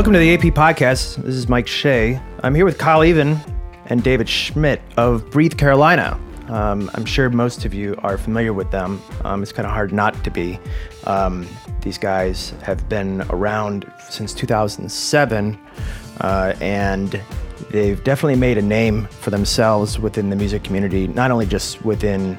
Welcome to the AP Podcast. This is Mike Shea. I'm here with Kyle Even and David Schmidt of Breathe Carolina. Um, I'm sure most of you are familiar with them. Um, it's kind of hard not to be. Um, these guys have been around since 2007, uh, and they've definitely made a name for themselves within the music community, not only just within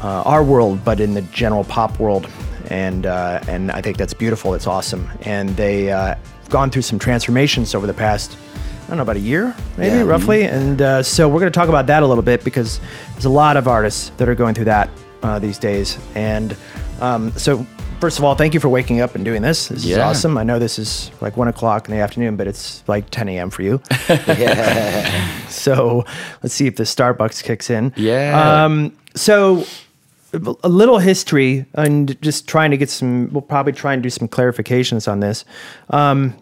uh, our world, but in the general pop world. And uh, and I think that's beautiful. It's awesome. And they uh, gone through some transformations over the past, I don't know, about a year, maybe Yeah. roughly. And uh, so we're going to talk about that a little bit because there's a lot of artists that are going through that uh, these days. And um, so, first of all, thank you for waking up and doing this. This is awesome. I know this is like one o'clock in the afternoon, but it's like 10 a.m. for you. so let's see if the Starbucks kicks in. Yeah. Um, so a little history and just trying to get some we'll probably try and do some clarifications on this. Um,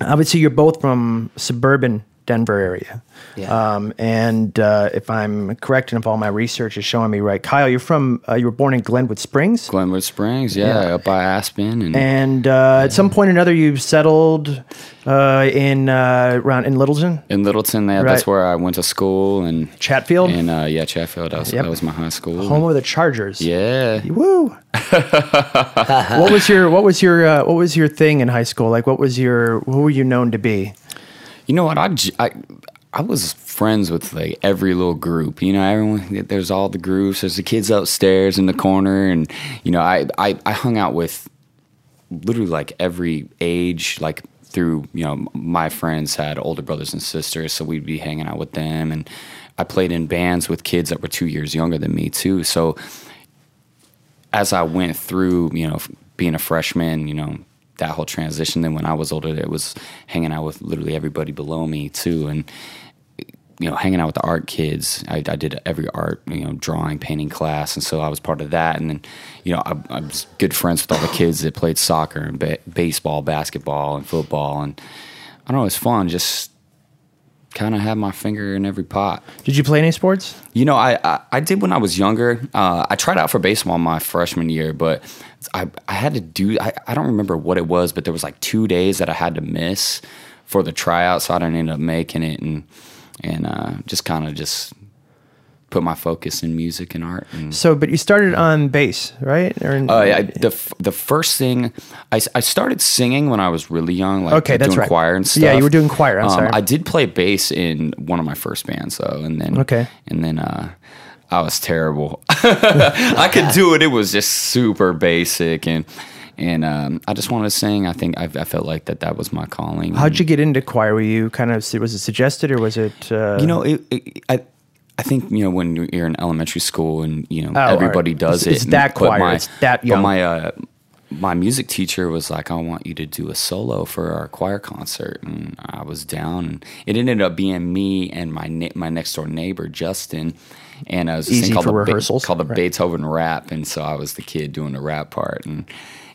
obviously you're both from suburban denver area Yeah. um, and uh, if i'm correct and if all my research is showing me right kyle you're from uh, you were born in glenwood springs Glenwood Springs, yeah, Yeah. up by Aspen, and, and uh, at some point or another you settled uh, in uh, around in littleton in Littleton. Yeah, Right. that's where I went to school, and chatfield and uh, yeah, Chatfield. That was, Yep. that was my high school. home of the chargers yeah, Woo! what was your what was your uh, what was your thing in high school? Like, what was your who were you known to be? You know what? I I was friends with like every little group. You know, everyone. There's all the groups. There's the kids upstairs in the corner, and you know, I I, I hung out with literally like every age, like through you know my friends had older brothers and sisters, so we'd be hanging out with them, and I played in bands with kids that were two years younger than me too. So as I went through, you know, being a freshman, you know, that whole transition. Then when I was older, it was hanging out with literally everybody below me too, and you know, hanging out with the art kids. I, I did every art, you know, drawing, painting class, and so I was part of that. And then, you know, I, I was good friends with all the kids that played soccer and ba- baseball, basketball, and football. And I don't know, it was fun. Just kind of had my finger in every pot. Did you play any sports? You know, I, I, I did when I was younger. Uh, I tried out for baseball my freshman year, but I, I had to do, I, I don't remember what it was, but there was like two days that I had to miss for the tryout, so I didn't end up making it and, and uh, just kind of just put my focus in music and art. And, So, but you started on bass, right? Or in, uh, I, the f- the first thing I, I started singing when I was really young, like Okay, that's right. choir and stuff. Yeah, you were doing choir, I'm sorry. I did play bass in one of my first bands though, and then Okay. and then uh, I was terrible. I could do it. It was just super basic, and and um, I just wanted to sing. I think I, I felt like that that was my calling. How'd you get into choir? Were you kind of was it suggested or was it? Uh, You know, it, it, I I think you know when you're in elementary school and you know Oh, everybody right. does It's- it. it's and- that but choir, it's that but my uh, my music teacher was like, "I want you to do a solo for our choir concert," and I was down. And it ended up being me and my ne- my next door neighbor Justin. And I was this Easy thing called the called right. Beethoven rap, and so I was the kid doing the rap part, and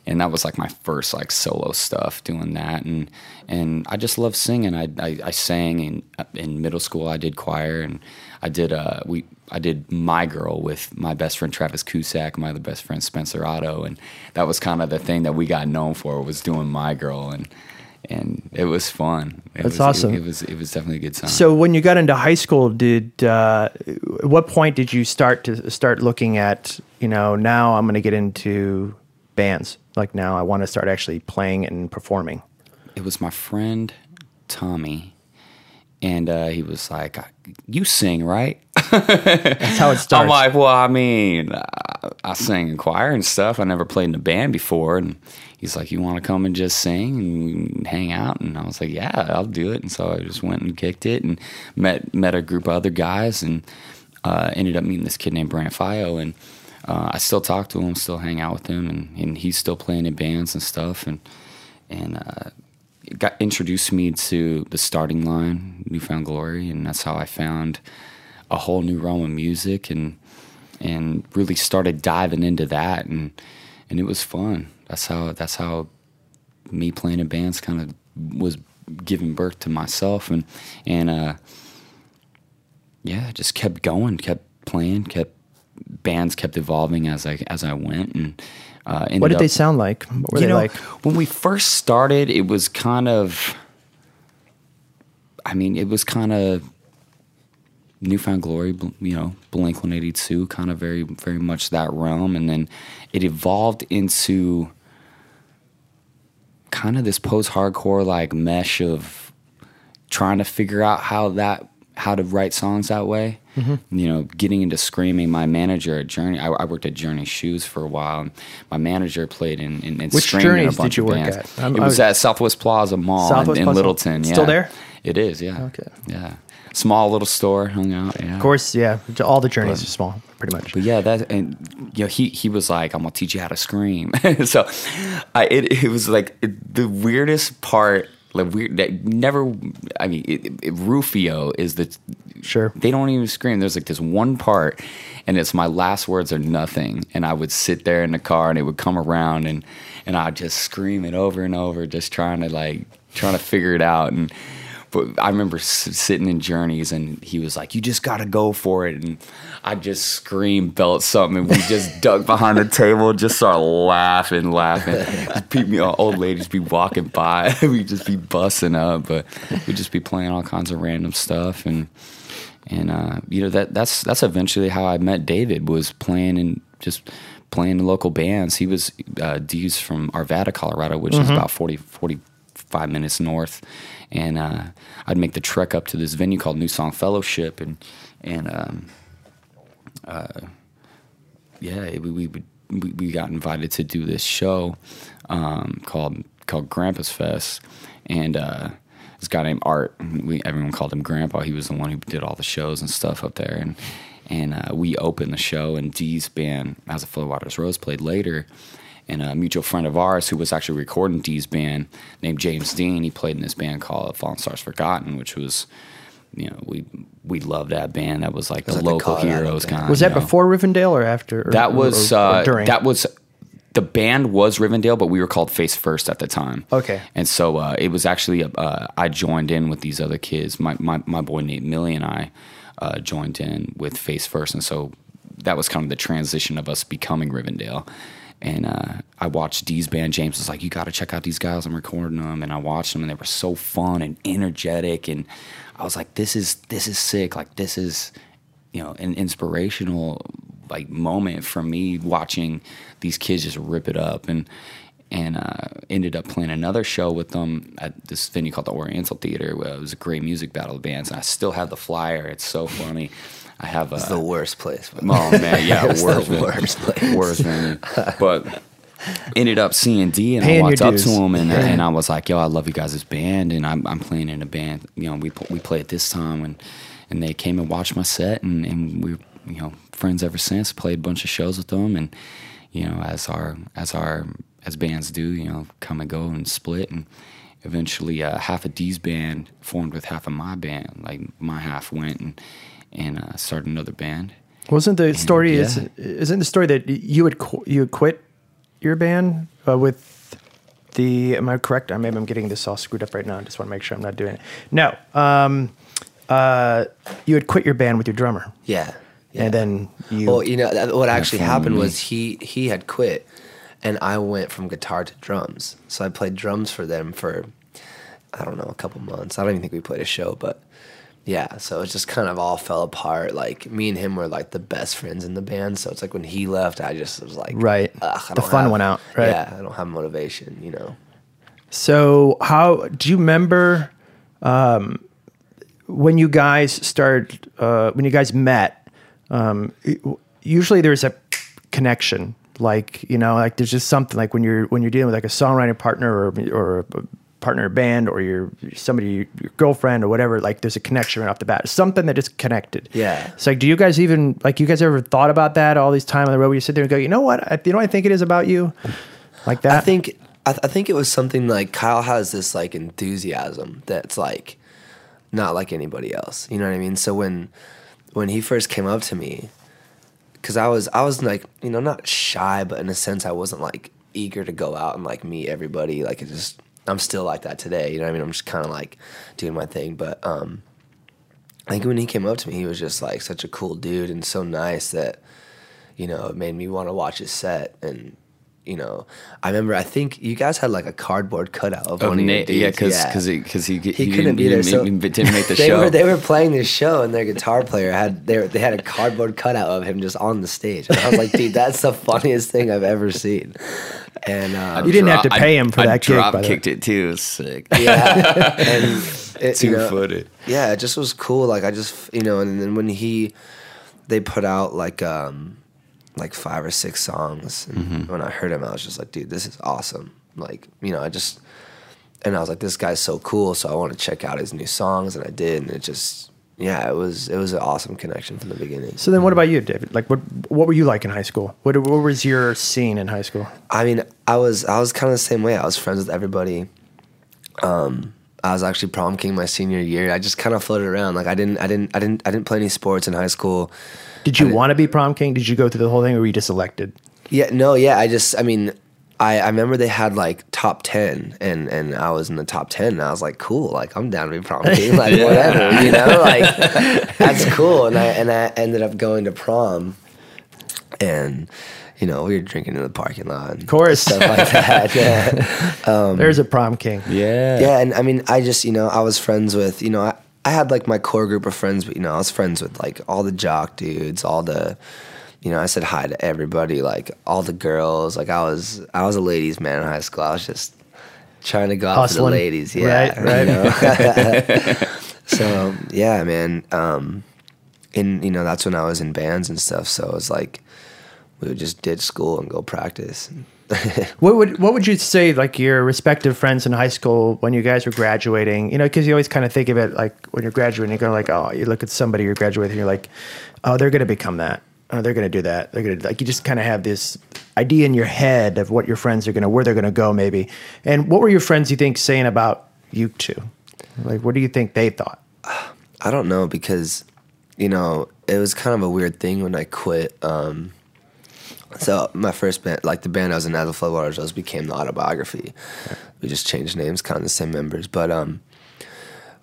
and that was like my first like solo stuff doing that, and and I just love singing. I I, I sang in in middle school. I did choir, and I did uh we I did My Girl with my best friend Travis Cusack, my other best friend Spencer Otto, and that was kind of the thing that we got known for was doing My Girl, and and it was fun. It That's was, awesome. It, it was it was definitely a good time. so when you got into high school, did uh, at what point did you start to start looking at you know now I'm going to get into bands? Like now I want to start actually playing and performing. it was my friend Tommy, and uh, he was like, "You sing, right?" That's how it starts. I'm like, "Well, I mean, I, I sing in choir and stuff. I never played in a band before." And he's like, "You want to come and just sing and hang out?" And I was like, "Yeah, I'll do it." And so I just went and kicked it and met met a group of other guys and uh, ended up meeting this kid named Brant Fio and. Uh, I still talk to him, still hang out with him, and, and he's still playing in bands and stuff. And and uh, got introduced me to the starting line, New Found Glory, and that's how I found a whole new realm of music and and really started diving into that and and it was fun. That's how that's how me playing in bands kind of was giving birth to myself and and uh yeah, just kept going, kept playing, kept bands kept evolving as I as I went and Uh, What did up- they sound like? What were you they know, like? when we first started, it was kind of. I mean, it was kind of newfound glory, you know, Blink One Eighty Two, kind of very, very much that realm, and then it evolved into kind of this post-hardcore like mesh of trying to figure out how that how to write songs that way. Mm-hmm. You know, getting into screaming. My manager at Journey, I, I worked at Journey Shoes for a while. And my manager played in, in, in Which Scream in a Journeys did bunch you of work bands. at? It was was- at Southwest Plaza Mall Southwest in, Plaza? Littleton. Yeah, Still there? It is. Yeah. Okay. Yeah. Small little store. Hung out. Yeah. Of course, yeah. All the journeys are small, pretty much. But yeah, that and you know he he was like, I'm gonna teach you how to scream. so, I it it was like it, the weirdest part. Like weird that never. I mean, it, it, Rufio is the Sure. they don't even scream. There's like this one part, and it's my last words are nothing. And I would sit there in the car, and it would come around, and and I'd just scream it over and over, just trying to like trying to figure it out. And but I remember sitting in Journeys, and he was like, "You just got to go for it." And I just scream, belt something, and we just duck behind the table, just start laughing, laughing. People, you know, old ladies be walking by, we just be busting up, but we just be playing all kinds of random stuff, and and uh, you know that that's that's eventually how I met David was playing in just playing in local bands. He was uh, D's from Arvada, Colorado, which is about 40, 45 minutes north, and uh, I'd make the trek up to this venue called New Song Fellowship, and and um, uh, yeah, we we, we got invited to do this show um, called called Grandpa's Fest, and uh, this guy named Art, we everyone called him Grandpa. He was the one who did all the shows and stuff up there, and and uh, we opened the show, and Dee's band, As a Floodwaters Rose, played later. And a mutual friend of ours who was actually recording Dee's band, named James Dean, he played in this band called Fallen Stars Forgotten, which was, you know, we we loved that band. That was like the the local Colorado heroes band. kind. Was that before Rivendell or after? or- That was or- or uh, during. that was the band was Rivendell, but we were called Face First at the time. Okay. and so uh, it was actually uh, I joined in with these other kids. My my, my boy Nate Millie and I uh, joined in with Face First, and so that was kind of the transition of us becoming Rivendell. And uh, I watched Dee's band. James was like, "You got to check out these guys. I'm recording them." And I watched them, and they were so fun and energetic. And I was like, "This is this is sick. Like this is." you know an inspirational like moment for me watching these kids just rip it up and and uh, ended up playing another show with them at this venue called the Oriental Theater. Where it was a great music battle of bands, and I still have the flyer. It's so funny. I have It's uh, the worst place. Oh man, yeah, It's worst, worst place. worst venue. But ended up seeing D, and Paying I walked up to him, and, and I was like, "Yo, I love you guys' as band, and I'm I'm playing in a band. You know, we we play at this time, and and they came and watched my set, and and we were you know friends ever since. Played a bunch of shows with them, and you know, as our as our as bands do, you know, come and go and split, and eventually uh, half of D's band formed with half of my band. Like my half went and and uh, started another band. Wasn't the story yeah. is isn't the story that you had you had quit your band uh, with the am I correct? I maybe I'm getting this all screwed up right now. I just want to make sure I'm not doing it. No, um, uh, you had quit your band with your drummer, Yeah. yeah. and then you. Well, you know, what actually happened was he he had quit, and I went from guitar to drums. So I played drums for them for, I don't know, a couple months. I don't even think we played a show, but yeah. So it just kind of all fell apart. Like me and him were like the best friends in the band. So it's like when he left, I just was like, Right. "Ugh, The fun have- went out, right? Yeah, I don't have motivation. You know. So how do you remember um, when you guys started uh, when you guys met? Um, usually there's a connection, like you know, like there's just something like when you're when you're dealing with like a songwriting partner or or a partner band or your somebody your girlfriend or whatever. Like there's a connection right off the bat, something that is connected. Yeah. It's like, do you guys even like you guys ever thought about that all these time on the road? Where you sit there and go, you know what, I, you know, what I think it is about you, like that. I think I, th- I think it was something like Kyle has this like enthusiasm that's like not like anybody else. You know what I mean? So when when he first came up to me, because I was I was like you know not shy, but in a sense I wasn't like eager to go out and like meet everybody. Like it just I'm still like that today. You know I mean? I'm just kind of like doing my thing, but um. I think when he came up to me, he was just like such a cool dude and so nice that, you know, it made me want to watch his set and you know, I remember I think you guys had like a cardboard cutout of, Of one of your Nate, yeah, dudes. because because he, he, he, he, didn't, couldn't be he there. didn't, So make- didn't make the they show. Were, they were playing this show, and their guitar player had they, they had a cardboard cutout of him just on the stage. And I was like, dude, that's the funniest thing I've ever seen. And um, You didn't have to pay I- him for I that gig, Drop by the way. kicked it too. It was sick. yeah, and it, you Two know, footed. yeah, it just was cool. Like I just you know, and then when he they put out like um like five or six songs, and Mm-hmm. when I heard him, I was just like, dude, this is awesome. Like you know, I just and I was like, this guy's so cool, so I want to check out his new songs, and I did, and it just yeah, it was it was an awesome connection from the beginning. So then, what about you, David? Like, what what were you like in high school? What what was your scene in high school? I mean, I was I was kind of the same way. I was friends with everybody. Um, I was actually prom king my senior year. I just kind of floated around. Like I didn't I didn't I didn't I didn't play any sports in high school. Did you want to be prom king? Did you go through the whole thing, or were you just elected? Yeah, no, yeah. I just I mean. I, I remember they had like top ten, and, and I was in the top ten, and I was like, cool, like I'm down to be prom king, like whatever, you know, like that's cool. And I and I ended up going to prom, and you know we were drinking in the parking lot, and Of course, stuff like that. Yeah. Um, there's a prom king. Yeah. yeah and i mean i just you know i was friends with you know I, I had like my core group of friends but you know i was friends with like all the jock dudes all the you know i said hi to everybody like all the girls like i was i was a ladies man in high school i was just trying to go out Hustling. the ladies yeah Right, right. you know? so yeah man um and you know that's when i was in bands and stuff so it was like we would just ditch school and go practice What would what would you say like your respective friends in high school when you guys were graduating? You know, because you always kind of think of it like when you're graduating, you're going like, oh, you look at somebody you're graduating, and you're like, oh, they're going to become that. Oh, they're going to do that. They're going to like you just kind of have this idea in your head of what your friends are going to where they're going to go maybe. And what were your friends you think saying about you two? Like, what do you think they thought? I don't know because, you know, it was kind of a weird thing when I quit. Um, so my first band, like the band I was in, As the Floodwaters, Rose, became the autobiography. We just changed names, kind of the same members, but um,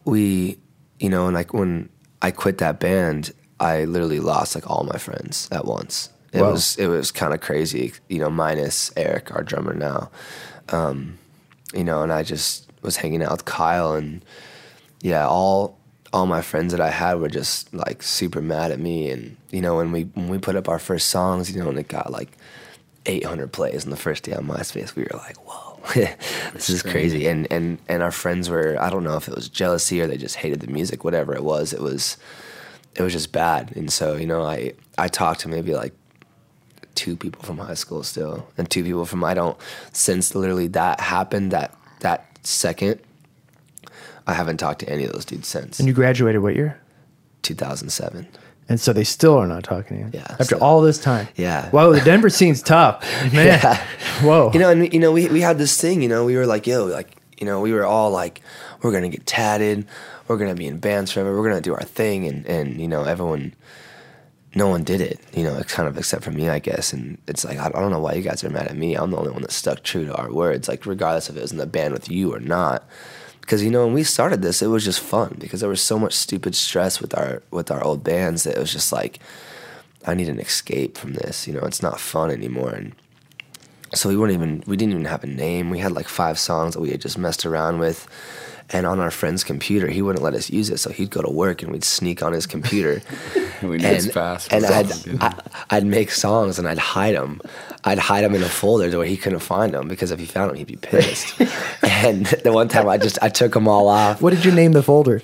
we, you know, and like when I quit that band, I literally lost like all my friends at once. It Wow. was it was kind of crazy, you know, minus Eric, our drummer now. Um, you know, and I just was hanging out with Kyle and yeah, all all my friends that I had were just like super mad at me. And you know, when we when we put up our first songs, you know, and it got like 800 plays on the first day on MySpace, we were like, whoa, this is crazy. And and and our friends were, I don't know if it was jealousy or they just hated the music, whatever it was. It was it was just bad. And so you know, I I talked to maybe like two people from high school still, and two people from I don't since literally that happened that that second. I haven't talked to any of those dudes since And you graduated what year? 2007. And so they still are not talking to you. Yeah, After so- all this time. Yeah. Whoa, the Denver scene's tough, man. Yeah. Whoa. You know, and you know, we we had this thing. You know, we were like, yo, like, you know, we were all like, we're gonna get tatted, we're gonna be in bands forever, we're gonna do our thing, and and you know, everyone, no one did it. You know, kind of except for me, I guess. And it's like I, I don't know why you guys are mad at me. I'm the only one that stuck true to our words, like regardless if it was in the band with you or not. Because you know, when we started this, it was just fun because there was so much stupid stress with our with our old bands that it was just like, I need an escape from this. You know, it's not fun anymore, and so we weren't even we didn't even have a name. We had like five songs that we had just messed around with. And on our friend's computer, he wouldn't let us use it, so he'd go to work and we'd sneak on his computer. We knew and it's fast. and It's I'd, all good. I, I'd make songs and I'd hide them. I'd hide them in a folder to where he couldn't find them because if he found them, he'd be pissed. and the one time I just I took them all off. What did you name the folder?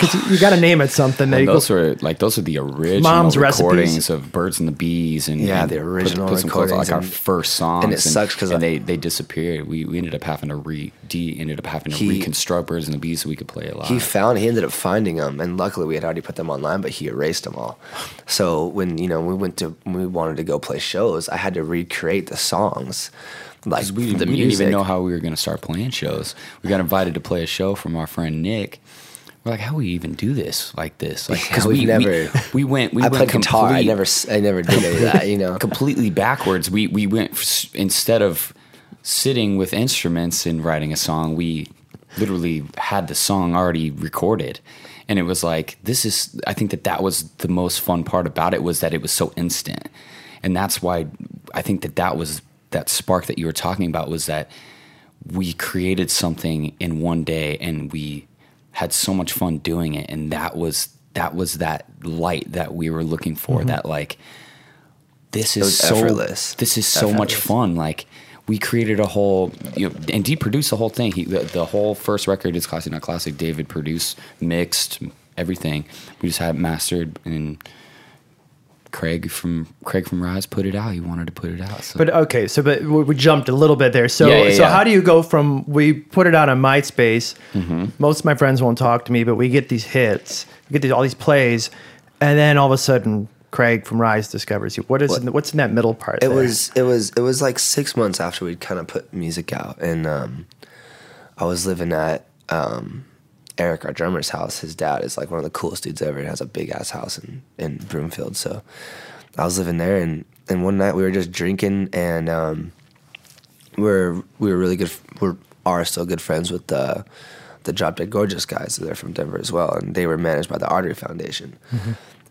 Because you, got to name it something. That And those were like those are the original Mom's recordings recipes. of Birds and the Bees and Yeah, and the original put, some close, recordings like our first songs and it sucks 'cause and I- they they disappeared. We we ended up having to re D ended up having to He- reconstruct Birds and the Bees so we could play it live. He found he ended up finding them, and luckily we had already put them online, but he erased them all. So when you know we went to we wanted to go play shows, I had to recreate the songs, like we, the we didn't even know how we were going to start playing shows. We got invited to play a show from our friend Nick. We're like, how we even do this like this? Like, Yeah, we, never- we, we went. We I went played guitar. I never I never did any of that. You know. completely backwards. We we went instead of sitting with instruments and writing a song, we literally had the song already recorded. And it was like this is I think that that was the most fun part about it was that it was so instant. And that's why I think that that was that spark that you were talking about was that we created something in one day and we had so much fun doing it. And that was that was that light that we were looking for that like this is so effortless. this is so much fun. Like we created a whole you know and Dee produced the whole thing. He the, the whole first record is classic not classic. David produced mixed everything. We just had it mastered and Craig from Craig from Rise put it out he wanted to put it out so But okay, so but we we jumped a little bit there. So Yeah, yeah, so yeah. how do you go from we put it out on MySpace? Mm-hmm. Most of my friends won't talk to me, but we get these hits, we get these, all these plays, and then all of a sudden Craig from Rise discovers you. What is in, what's in that middle part? It there? was it was it was like six months after we'd kind of put music out, and um, I was living at um, Eric, our drummer's house. His dad is like one of the coolest dudes ever. He has a big ass house in in Broomfield. So I was living there, and and one night we were just drinking, and um, we're we were really good. We are are still good friends with the the Drop Dead Gorgeous guys. They're from Denver as well, and they were managed by the Artery Foundation.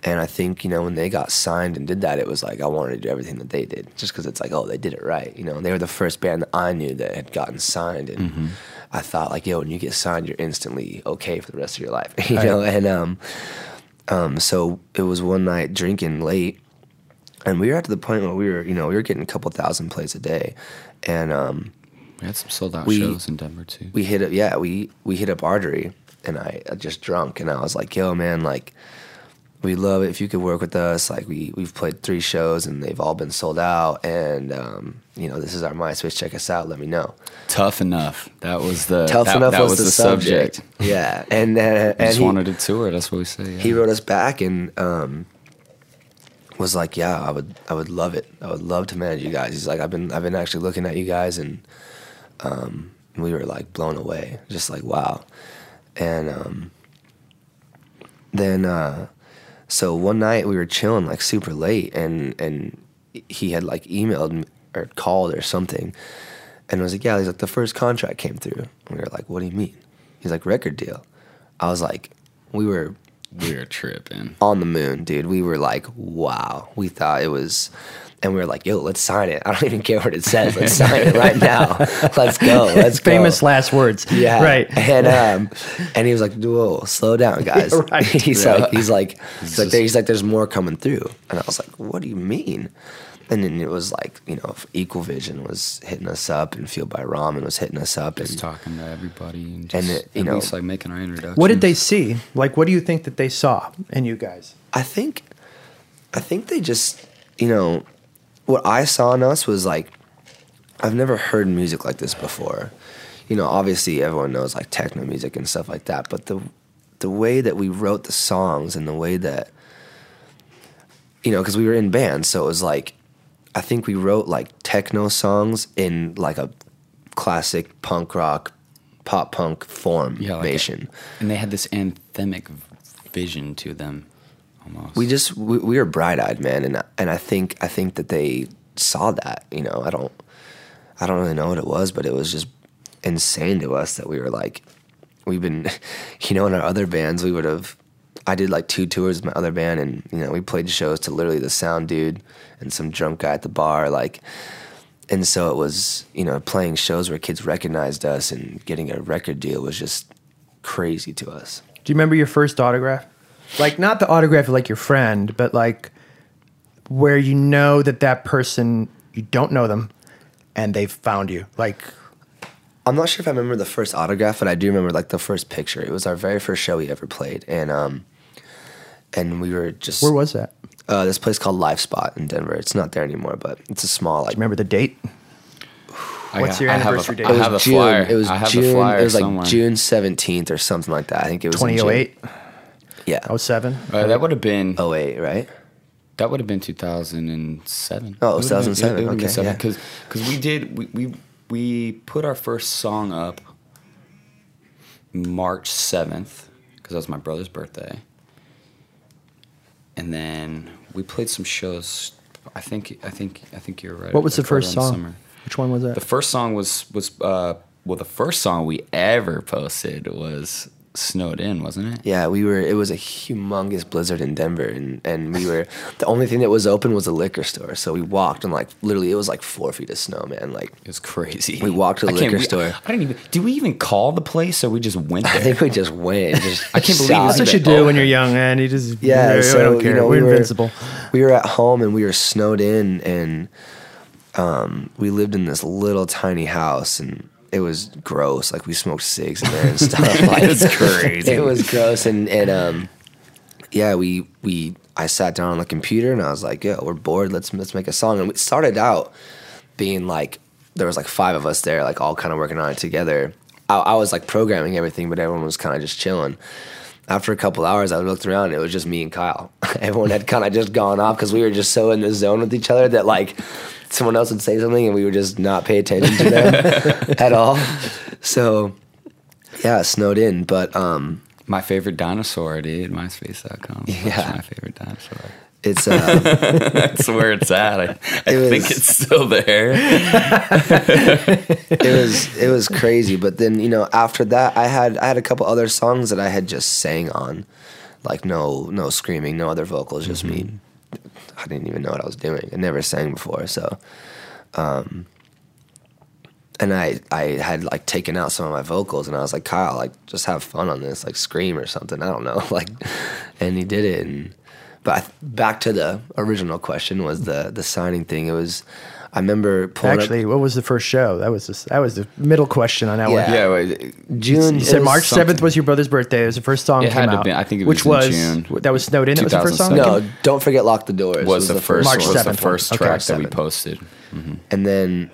And I think you know when they got signed and did that, it was like I wanted to do everything that they did, just because it's like oh they did it right. You know, they were the first band that I knew that had gotten signed, and I thought like yo, when you get signed, you're instantly okay for the rest of your life. You know, and um, um, so it was one night drinking late, and we were at the point where we were you know we were getting a couple thousand plays a day, and um, we had some sold out we- shows in Denver too we hit up yeah we we hit up artery and i I just drunk and i was like yo man like we love it if you could work with us like we we've played three shows and they've all been sold out and um, you know this is our myspace check us out let me know tough enough that was the tough that, enough that was, the, subject. yeah and uh, and just he, wanted to tour that's what we say yeah. he wrote us back and um, was like, "Yeah, I would, I would love it. I would love to manage you guys." He's like, "I've been, I've been actually looking at you guys, and um, we were like blown away, just like wow." And um, then, uh, so one night we were chilling like super late, and and he had like emailed me or called or something, and I was like, "Yeah," he's like, "The first contract came through." And we were like, "What do you mean?" He's like, "Record deal." I was like, "We were." we were tripping on the moon, dude. We were like, wow. We thought it was, and we were like, yo, let's sign it. I don't even care what it says. Let's sign it right now. Let's go. Let's go. famous last words. Yeah. Right. And um, and he was like, whoa, slow down, guys. Right. he's Yeah. like, he's like, he's like, just- he's like, there's more coming through. And I was like, what do you mean? And then it was like, you know, Equal Vision was hitting us up, and Fueled by Ramen was hitting us up, just and talking to everybody and, And it- you at know- least like making our introduction What did they see? Like, what do you think that they saw in you guys? I think, I think they just, you know, what I saw in us was like, I've never heard music like this before. You know, obviously everyone knows like techno music and stuff like that, but the the way that we wrote the songs and the way that, you know, because we were in bands, so it was like, I think we wrote like techno songs in like a classic punk rock, pop punk formation. and they had this anthemic vision to them almost we just we, we were bright eyed, man, and and I think I think that they saw that. You know, I don't I don't really know what it was, but it was just insane to us that we were like, we've been, you know, in our other bands we would have. I did like two tours with my other band, and you know, we played shows to literally the sound dude and some drunk guy at the bar, like. And so it was, you know, playing shows where kids recognized us and getting a record deal was just crazy to us. Do you remember your first autograph? Like, not the autograph of like your friend, but like where you know that that person, you don't know them and they found you. Like, I'm not sure if I remember the first autograph, but I do remember like the first picture. It was our very first show we ever played, and um, and we were just where was that? Do uh, this place called Live Spot in Denver. It's not there anymore, but it's a small like. you remember the date? What's your I have a- anniversary date? I It was have a June. flyer It was I have June. the flyer it was like somewhere. June 17th or something like that. I think it was in June. 2008, Yeah. 07? Uh, that would have been 08, right? That would have been 2007. Oh, It would've been- 2007, it would've been okay, seven, yeah. Because we did we, we we put our first song up March 7th because that was my brother's birthday, and then we played some shows. I think I think I think you're right. What was the first song? summer. Which one was that? The first song was was uh, well the first song we ever posted was snowed in, wasn't it? Yeah, we were. It was a humongous blizzard in Denver, and and we were the only thing that was open was a liquor store. So we walked, and like literally, it was like four feet of snow, man. Like It was crazy. We walked to the I can't- liquor we- store. I didn't even. Did we even call the place, or we just went I think we just went. Just I can't believe That's what you do oh. when you're young, man. You just Yeah, I so don't care. you know, we're we were, invincible. We were at home and we were snowed in, and um, we lived in this little tiny house, and it was gross. Like we smoked cigs in there and stuff. Like It's crazy. It was gross, and and um, yeah, we we I sat down on the computer and I was like, "Yo, we're bored. Let's let's make a song." And it started out being like there was like five of us there, like all kind of working on it together. I, I was like programming everything, but everyone was kind of just chilling. After a couple hours, I looked around and it was just me and Kyle. everyone had kind of just gone off because we were just so in the zone with each other that like someone else would say something and we would just not pay attention to them at all. So yeah, snowed in, but um, My favorite dinosaur, dude. MySpace.com. Yeah. My favorite dinosaur. It's uh, That's where it's at. I, I It think it's still there. it was it was crazy. But then you know after that, I had I had a couple other songs that I had just sang on, like no no screaming, no other vocals, just me. I didn't even know what I was doing. I never sang before, so. Um, and I I had like taken out some of my vocals, and I was like, Kyle, like just have fun on this, like scream or something. I don't know, like, and he did it. And but I, back to the original question was the the signing thing. It was. I remember pulling up- Actually, what was the first show? That was the, that was the middle question on that Yeah. one. yeah, wait, June. You said March seventh was your brother's birthday. It was the first song It came had to out. be- I think it which was in was June. that was snowed in. That was the first song. 2007. No, don't forget lock the doors. was the first March was the 7th. first Okay, track that we 7th. posted. Mm-hmm. And then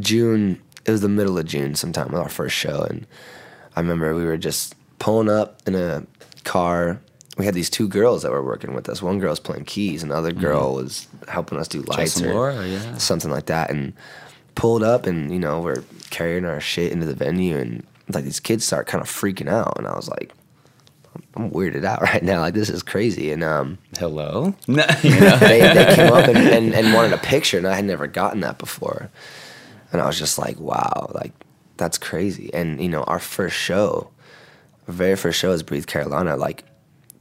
June, it was the middle of June sometime with our first show. And I remember we were just pulling up in a car. We had these two girls that were working with us. One girl was playing keys, and the other girl was helping us do lights and or Laura, yeah. something like that. And pulled up, and you know we're carrying our shit into the venue, and like these kids start kind of freaking out, and I was like, I'm weirded out right now. Like this is crazy. And um, Hello. You know? they, they came up and, and, and wanted a picture, and I had never gotten that before. And I was just like, wow, like that's crazy. And you know, our first show, our very first show is Breathe Carolina. Like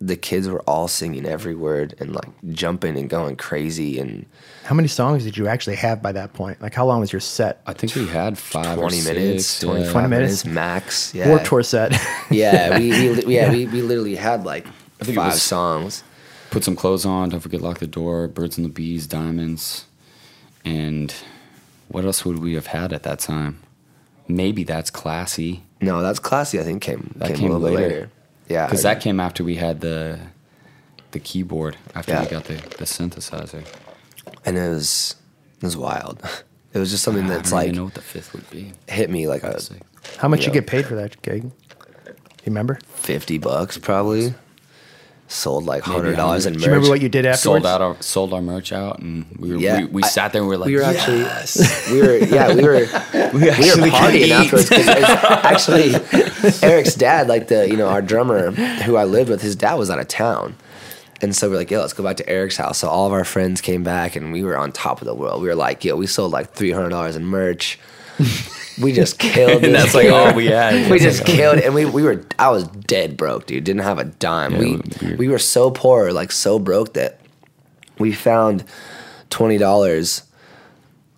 the kids were all singing every word and like jumping and going crazy. And How many songs did you actually have by that point? Like, how long was your set? I think we had five 20 or minutes, six, 25 yeah. 20 minutes, minutes? max. Yeah. Warped Tour set. Yeah, we, we li- yeah, We, we literally had like I think five was- songs. Put some clothes on. Don't forget lock the door. Birds and the bees, diamonds, and what else would we have had at that time? Maybe that's classy No, that's classy. I think came That came, came a little later. later. Yeah, because that came after we had the the keyboard. After we got the, the synthesizer. and it was it was wild. It was just something I that's like even know what the fifth would be. hit me like a how much you Yeah. get paid for that gig? You remember? fifty bucks probably. Sold like hundred dollars in merch. Do you remember what you did afterwards? Sold out our sold our merch out, and we were, Yeah, we, we I- sat there and we were like, we were "Yes." actually, we were, yeah, we were, we were actually can partying afterwards. 'cause actually, Eric's dad, like the, you know, our drummer who I lived with, his dad was out of town. And so we're like, yo, let's go back to Eric's house. So all of our friends came back and we were on top of the world. We were like, yo, we sold like $300 in merch. We just killed. And that's like oh, all we had. we just killed. And we, we were, I was dead broke, dude. Didn't have a dime. Yeah, we, we- we- we were so poor, like so broke that we found $20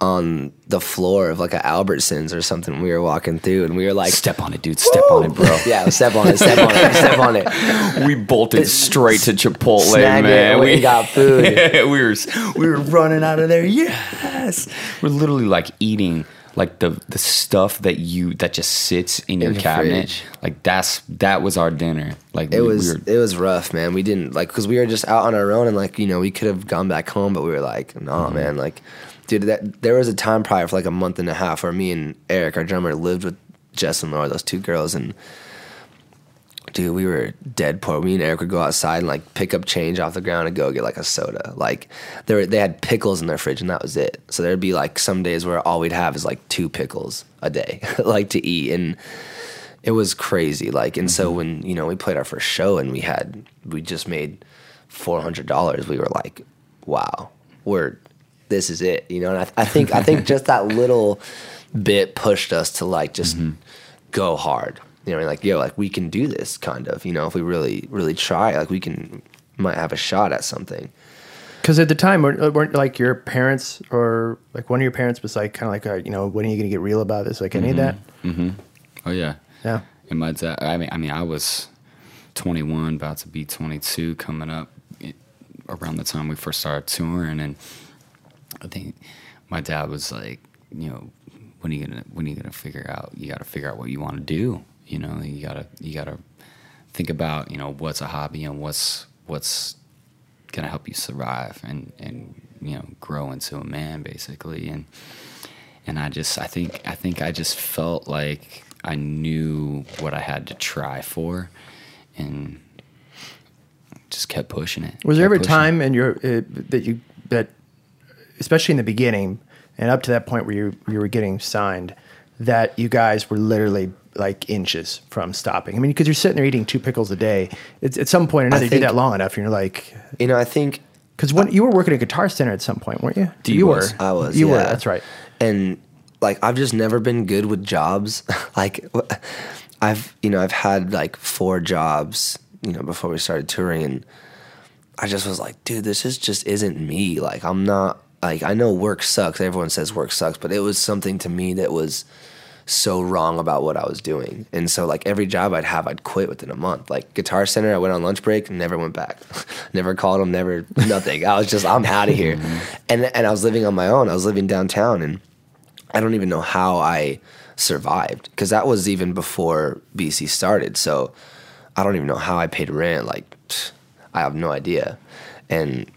on the floor of like a Albertsons or something. We were walking through and we were like, Step on it, dude. Step on it, bro. yeah, step on it, step on it, step on it. we bolted straight to Chipotle, man. we got food. we were we were running out of there. Yes, we're literally like eating like the the stuff that you that just sits in your cabinet. fridge. Like that's that was our dinner. Like It we, was we were, it was rough, man. We didn't like because we were just out on our own and like you know we could have gone back home, but we were like, no, Mm-hmm. man, like, dude, that there was a time prior for like a month and a half where me and Eric, our drummer, lived with Jess and Laura, those two girls, and dude, we were dead poor. Me and Eric would go outside and like pick up change off the ground and go get like a soda. Like they were, they had pickles in their fridge and that was it. So there'd be like some days where all we'd have is like two pickles a day, like to eat and it was crazy. Like, and so mm-hmm. when you know we played our first show and we had we just made four hundred dollars, we were like, wow, we're this is it, you know. And I, I think I think just that little bit pushed us to like just mm-hmm. go hard. You know, like yo, like we can do this kind of. You know, if we really really try, like we can might have a shot at something. Because at the time, weren't, weren't like your parents or like one of your parents was like kind of like, uh, you know, when are you going to get real about this? Like any of that? Mm-hmm. Oh yeah. Yeah. And my dad, I mean, I mean, I was 21, about to be 22, coming up around the time we first started touring, and I think my dad was like, you know, when are you gonna, when are you gonna figure out? You got to figure out what you want to do. You know, you gotta, you gotta think about, you know, what's a hobby and what's, what's gonna help you survive and and you know grow into a man basically and and I just I think I think I just felt like I knew what I had to try for and just kept pushing it. Was there ever a it. time in your uh, that you that, especially in the beginning and up to that point where you you were getting signed, that you guys were literally like inches from stopping? I mean, because you're sitting there eating two pickles a day. It's at some point or another, you do that long enough, and you're like, You know, I think because when you were working at Guitar Center at some point, weren't you? You was. were. I was. You were. That's right. And like I've just never been good with jobs. like I've you know I've had like four jobs you know before we started touring, and I just was like, dude, this is just isn't me. Like I'm not like I know work sucks. Everyone says work sucks, but it was something to me that was so wrong about what I was doing. And so like every job I'd have, I'd quit within a month. Like Guitar Center, I went on lunch break, never went back. never called them, never nothing. I was just I'm out of here. Mm-hmm. and and I was living on my own. I was living downtown and I don't even know how I survived because that was even before BC started. So I don't even know how I paid rent. Like I have no idea. And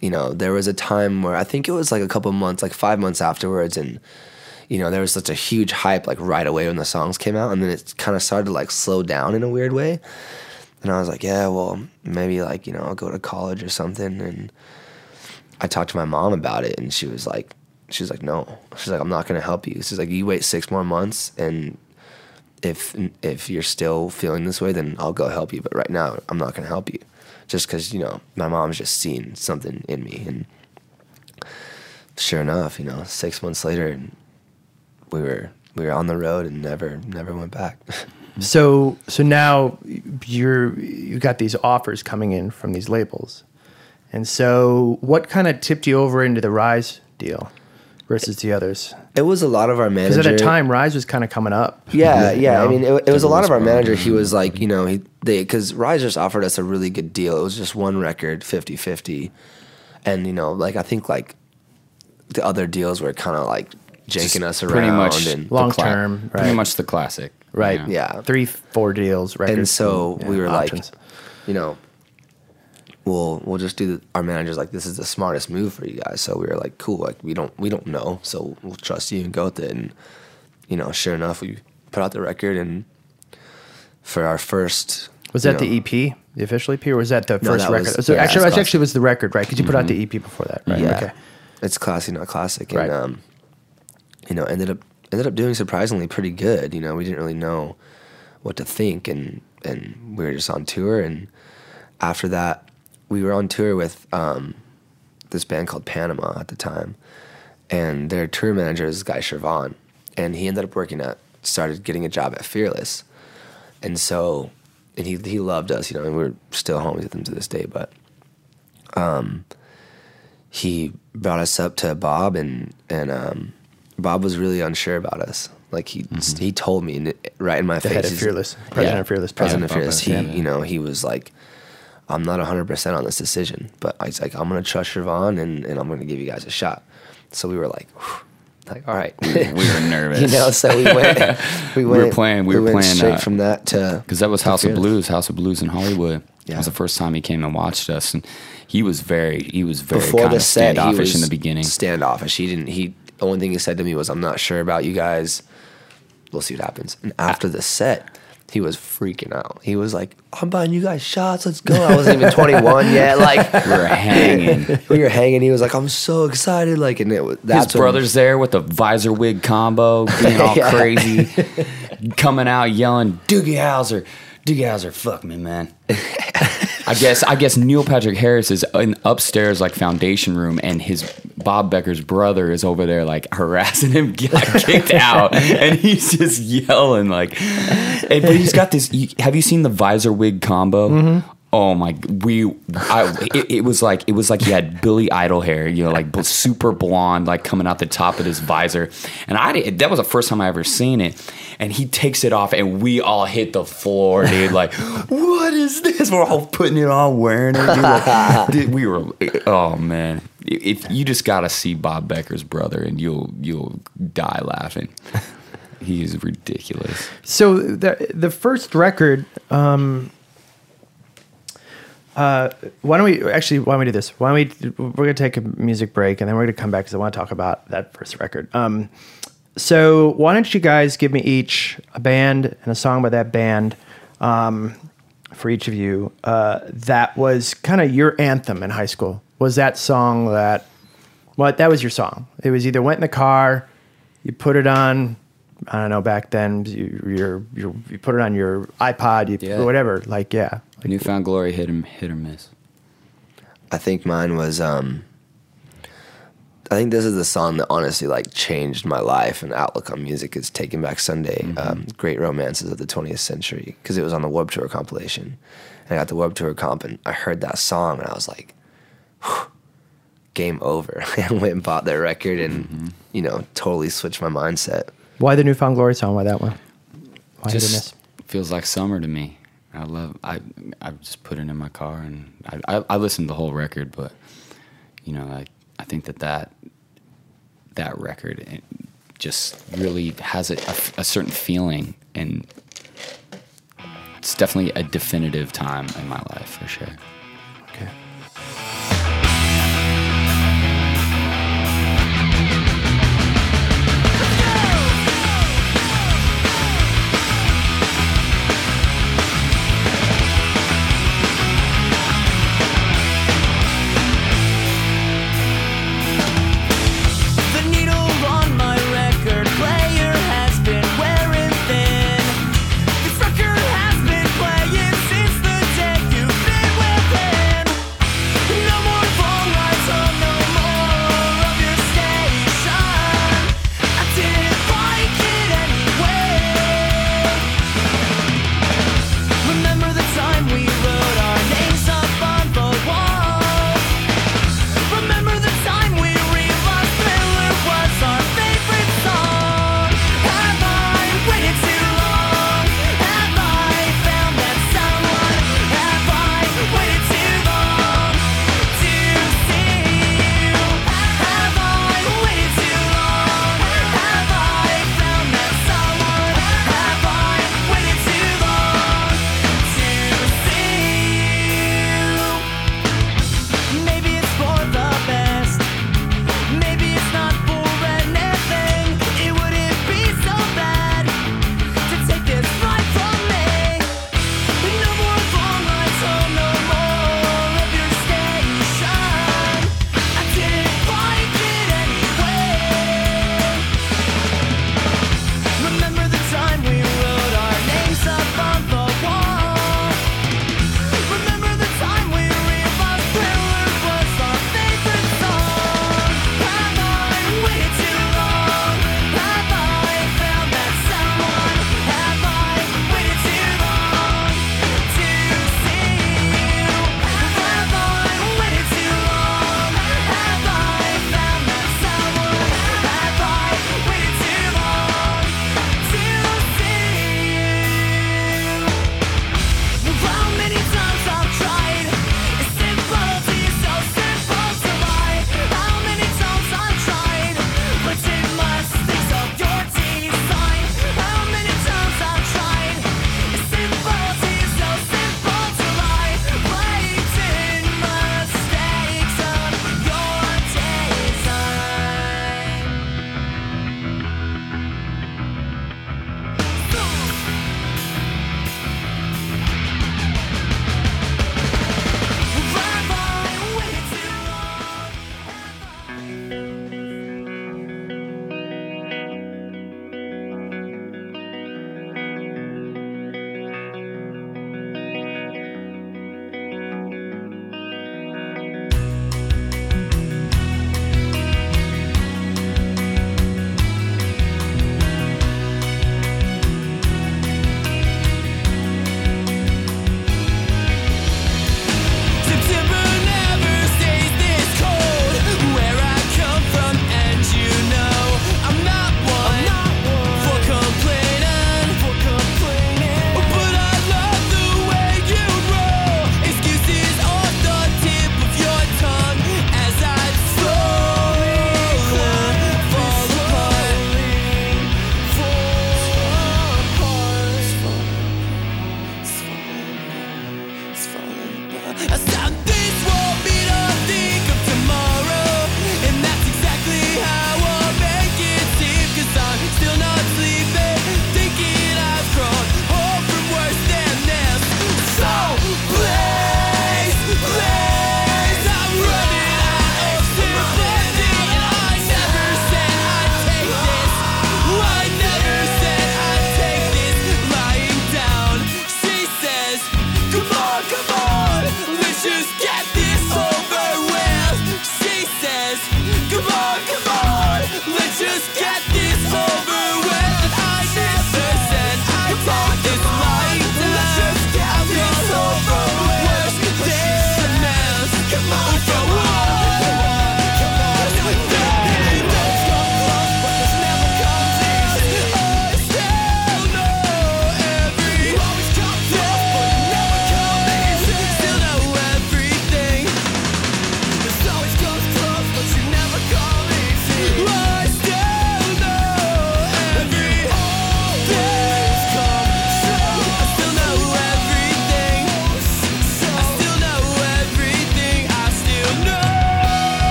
you know, there was a time where I think it was like a couple months, like five months afterwards, and you know, there was such a huge hype like right away when the songs came out, and then it kind of started to like slow down in a weird way. And I was like, yeah, well, maybe like you know, I'll go to college or something. And I talked to my mom about it, and she was like, she's like, no, she's like, I'm not gonna help you. She's like, you wait six more months, and if if you're still feeling this way, then I'll go help you. But right now, I'm not gonna help you, just because you know my mom's just seen something in me, and sure enough, you know, six months later, we were we were on the road and never never went back. Mm-hmm. So so now you're you got these offers coming in from these labels, and so what kind of tipped you over into the Rise deal versus the others? it was a lot of our manager. Because at the time, Rise was kind of coming up. Yeah, you yeah. I mean, it, it was a lot of our manager. He was mm-hmm. like, you know, he they because just offered us a really good deal. It was just one record, 50-50. and you know, like I think like the other deals were kind of like janking us around pretty much and the Long cla- term, pretty much the classic. right, you know? Yeah. three, four deals, records, and so yeah, we were options. like, you know, we'll we'll just do the, our manager's like this is the smartest move for you guys. So we were like, cool, like we don't we don't know, so we'll trust you and go with it. And you know, sure enough, we put out the record and for our first was that know, the EP, the official EP, or was that the No, first that was- record? so yeah, actually, that's that actually was the record, right? Because you put out the EP before that, right? Yeah, Okay. it's classy, not classic, Right. and um, you know, ended up ended up doing surprisingly pretty good. You know, we didn't really know what to think, and and we were just on tour, and after that, we were on tour with um, this band called Panama at the time, and their tour manager is Guy Shervon, and he ended up working at started getting a job at Fearless, and so and he he loved us, you know, and we're still homies with him to this day, but Um, he brought us up to Bob and and um, Bob was really unsure about us. Like he he told me right in my The face. head of Fearless, president of Fearless, president Yeah, of Fearless. He you know he was like, I'm not 100 percent on this decision, but I was like, I'm gonna trust Siobhan and and I'm gonna give you guys a shot. So we were like, whew, like all right, we were nervous. you know. So we went. We were went. playing- we were went playing, straight uh, from that to because that was House of Blues, House of Blues in Hollywood. Yeah. That was the first time he came and watched us, and he was very, he was very before kind the of set, he standoffish was in the beginning. Standoffish. He didn't. He the only thing he said to me was, "I'm not sure about you guys. We'll see what happens." And after the set, he was freaking out. He was like, "I'm buying you guys shots. Let's go." I wasn't even 21 yet. Like we were hanging. we were hanging. He was like, "I'm so excited!" Like, and it was His that's when- brother's there with the visor wig combo, being all Yeah. crazy, coming out yelling, "Doogie Howser, Doogie Howser, fuck me, man." I guess I guess Neil Patrick Harris is in upstairs like foundation room, and his Bob Becker's brother is over there like harassing him, got kicked out, and he's just yelling like. And, but he's got this. You, have you seen the visor wig combo? Mm-hmm. Oh my! We, I, it, it was like it was like he had Billy Idol hair, you know, like super blonde, like coming out the top of his visor, and I that was the first time I ever seen it, and he takes it off, and we all hit the floor, dude. Like, what is this? We're all putting it on, wearing it. Dude. Like, dude, we were, oh man! If you just gotta see Bob Becker's brother, and you'll you'll die laughing. He is ridiculous. So the the first record. Um, uh, why don't we actually? Why don't we do this? Why don't we? We're gonna take a music break and then we're gonna come back because I want to talk about that first record. Um, so why don't you guys give me each a band and a song by that band um, for each of you uh, that was kind of your anthem in high school? Was that song that? What that was your song? It was either went in the car, you put it on. I don't know. Back then, you you you, you put it on your iPod, you Yeah. whatever. Like yeah, like, New Found Glory hit him, hit or miss. I think mine was. um I think this is the song that honestly like changed my life and outlook on music. Is Taking Back Sunday, um, Great Romances of the 20th Century, because it was on the Warped Tour compilation. And I got the Warped Tour comp, and I heard that song, and I was like, game over. and went and bought their record, and you know, totally switched my mindset. Why the New Found Glory song? Why that one? Why hit or just feels like summer to me. I love. I I just put it in my car and I I, I listened to the whole record, but you know, I I think that that that record it just really has a, a, a certain feeling and it's definitely a definitive time in my life for sure. Okay.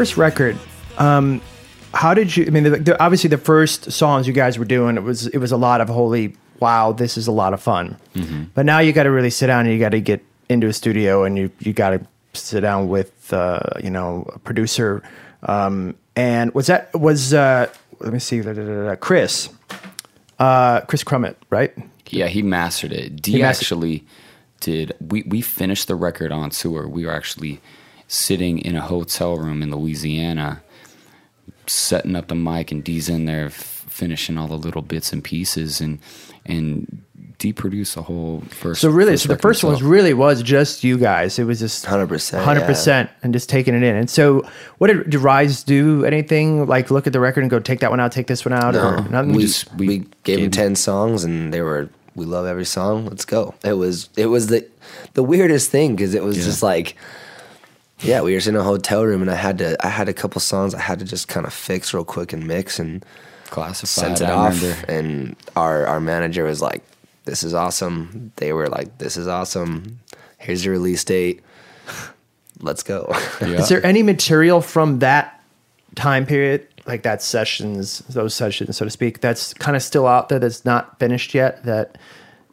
First record. Um, how did you? I mean, the, the, obviously the first songs you guys were doing it was it was a lot of holy wow, this is a lot of fun. But now you got to really sit down and you got to get into a studio and you you got to sit down with uh, you know a producer. Um, and was that was uh, let me see, da, da, da, Chris, uh, Chris Crummett, right? Yeah, he mastered it. D He mastered- actually did. We we finished the record on tour. We were actually sitting in a hotel room in Louisiana, setting up the mic, and D's in there f- finishing all the little bits and pieces, and and D produced the whole first. So really, so the first one was himself. really was just you guys. It was just 100%, hundred percent, and just taking it in. And so, what did, did Rise do? Anything like look at the record and go take that one out, take this one out, or nothing? we, just- we, we gave them 10 songs and they were we love every song let's go it was it was the the weirdest thing because it was Yeah. just like yeah we were in a hotel room and i had to i had a couple songs i had to just kind of fix real quick and mix and classified. sent it I off remember. and our our manager was like this is awesome they were like this is awesome here's your release date let's go Yeah. Is there any material from that time period, like that sessions, those sessions, so to speak, that's kind of still out there that's not finished yet? That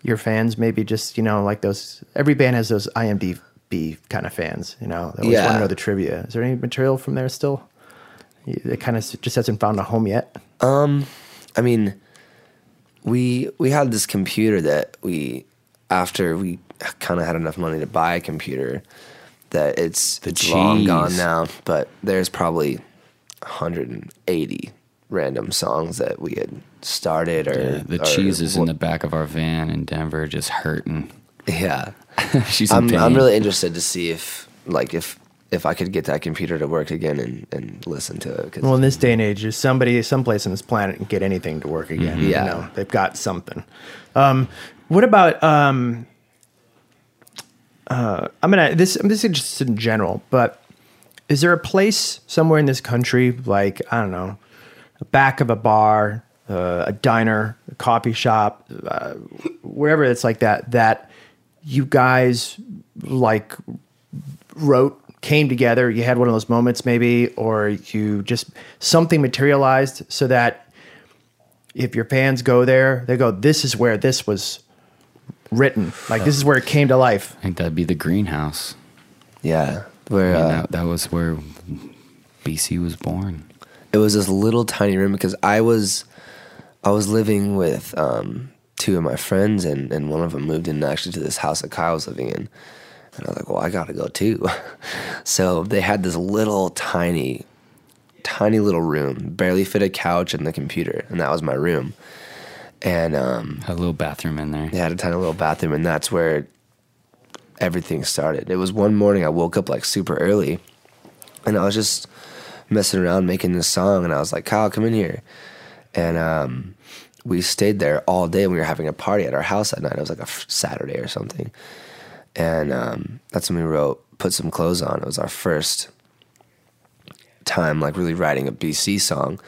your fans maybe just you know like those. Every band has those IMDb kind of fans, you know. They always want to know the trivia. Is there any material from there still? It kind of just hasn't found a home yet. Um, I mean, we we had this computer that we after we kind of had enough money to buy a computer that it's it's long gone now, but there's probably 180 random songs that we had started or Yeah, the or cheese is in the back of our van in Denver, just hurting. yeah. She's I'm. I'm really interested to see if like if if I could get that computer to work again and, and listen to it. Well, in this day and age, there's somebody, someplace on this planet can get anything to work again. Yeah. You know, they've got something. Um, what about, um, uh, I'm gonna this. This is just in general, but is there a place somewhere in this country, like I don't know, the back of a bar, uh, a diner, a coffee shop, uh, wherever it's like that, that you guys like wrote came together you had one of those moments maybe or you just something materialized so that if your fans go there they go this is where this was written like this is where it came to life I think that'd be the greenhouse. yeah, where I mean, uh, that, that was where BC was born. it was this little tiny room because I was I was living with um, two of my friends and, and one of them moved in actually to this house that Kyle was living in. And I was like, well, I gotta go too. so they had this little tiny, tiny little room, barely fit a couch and the computer, and that was my room. And um, Had a little bathroom in there. they had a tiny little bathroom, and that's where everything started. It was one morning I woke up like super early, and I was just messing around making this song, and I was like, "Kyle, come in here," and um, we stayed there all day. We were having a party at our house that night. It was like a f- Saturday or something, and um, that's when we wrote "Put Some Clothes On." It was our first time like really writing a BC song.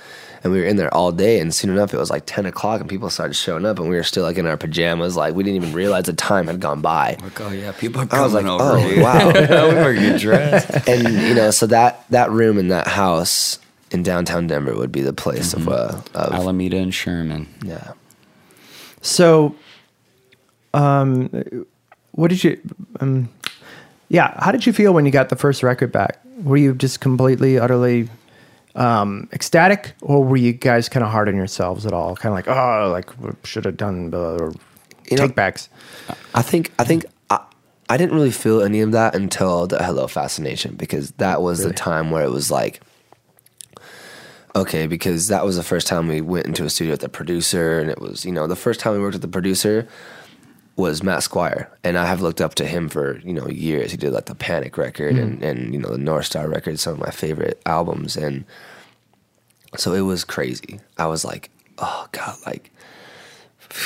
And we were in there all day, and soon enough, it was like ten o'clock, and people started showing up, and we were still like in our pajamas, like we didn't even realize the time had gone by. Like, oh yeah, people are I was like, over. oh here. wow, we better get dressed. and you know, so that that room in that house in downtown Denver would be the place of, uh, of Alameda and Sherman. yeah. so um what did you um yeah how did you feel when you got the first record back? Were you just completely utterly um ecstatic or were you guys kind of hard on yourselves at all? Kind of like oh like should have done the or You know- take backs I think I think I, I didn't really feel any of that until the Hello Fascination because that was the time where it was like okay because that was the first time we went into a studio with the producer and it was you know the first time we worked with the producer was Matt Squire and I have looked up to him for you know years he did like the Panic record hmm. and and you know the North Star record some of my favorite albums and so it was crazy I was like oh god like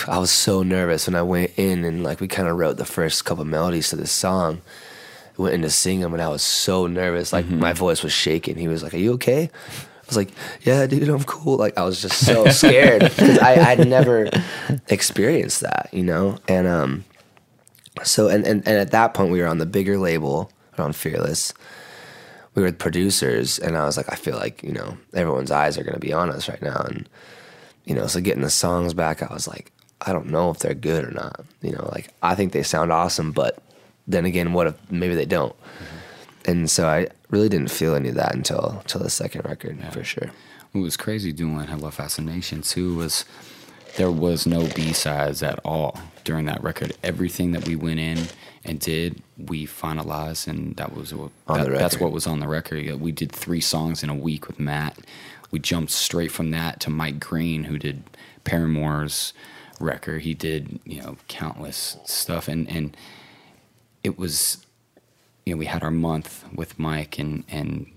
I was so nervous when I went in and like we kind of wrote the first couple melodies to this song. Went in to sing them and I was so nervous. Like mm-hmm. my voice was shaking. He was like, "Are you okay?" I was like, "Yeah, dude, I'm cool." Like I was just so scared because I I'd never experienced that, you know. And um, so and, and and at that point we were on the bigger label on Fearless. we were producers, and I was like, I feel like you know everyone's eyes are gonna be on us right now, and you know, so getting the songs back, I was like, I don't know if they're good or not. You know, like I think they sound awesome, but then again, what if maybe they don't? And so I really didn't feel any of that until until the second record for sure. What was crazy doing Hello Fascination too was there was no B sides at all during that record. Everything that we went in and did, we finalized, and that was what that- that's what was on the record. We did three songs in a week with Matt. We jumped straight from that to Mike Green, who did Paramore's record. He did you know countless stuff, and and it was you know we had our month with Mike and and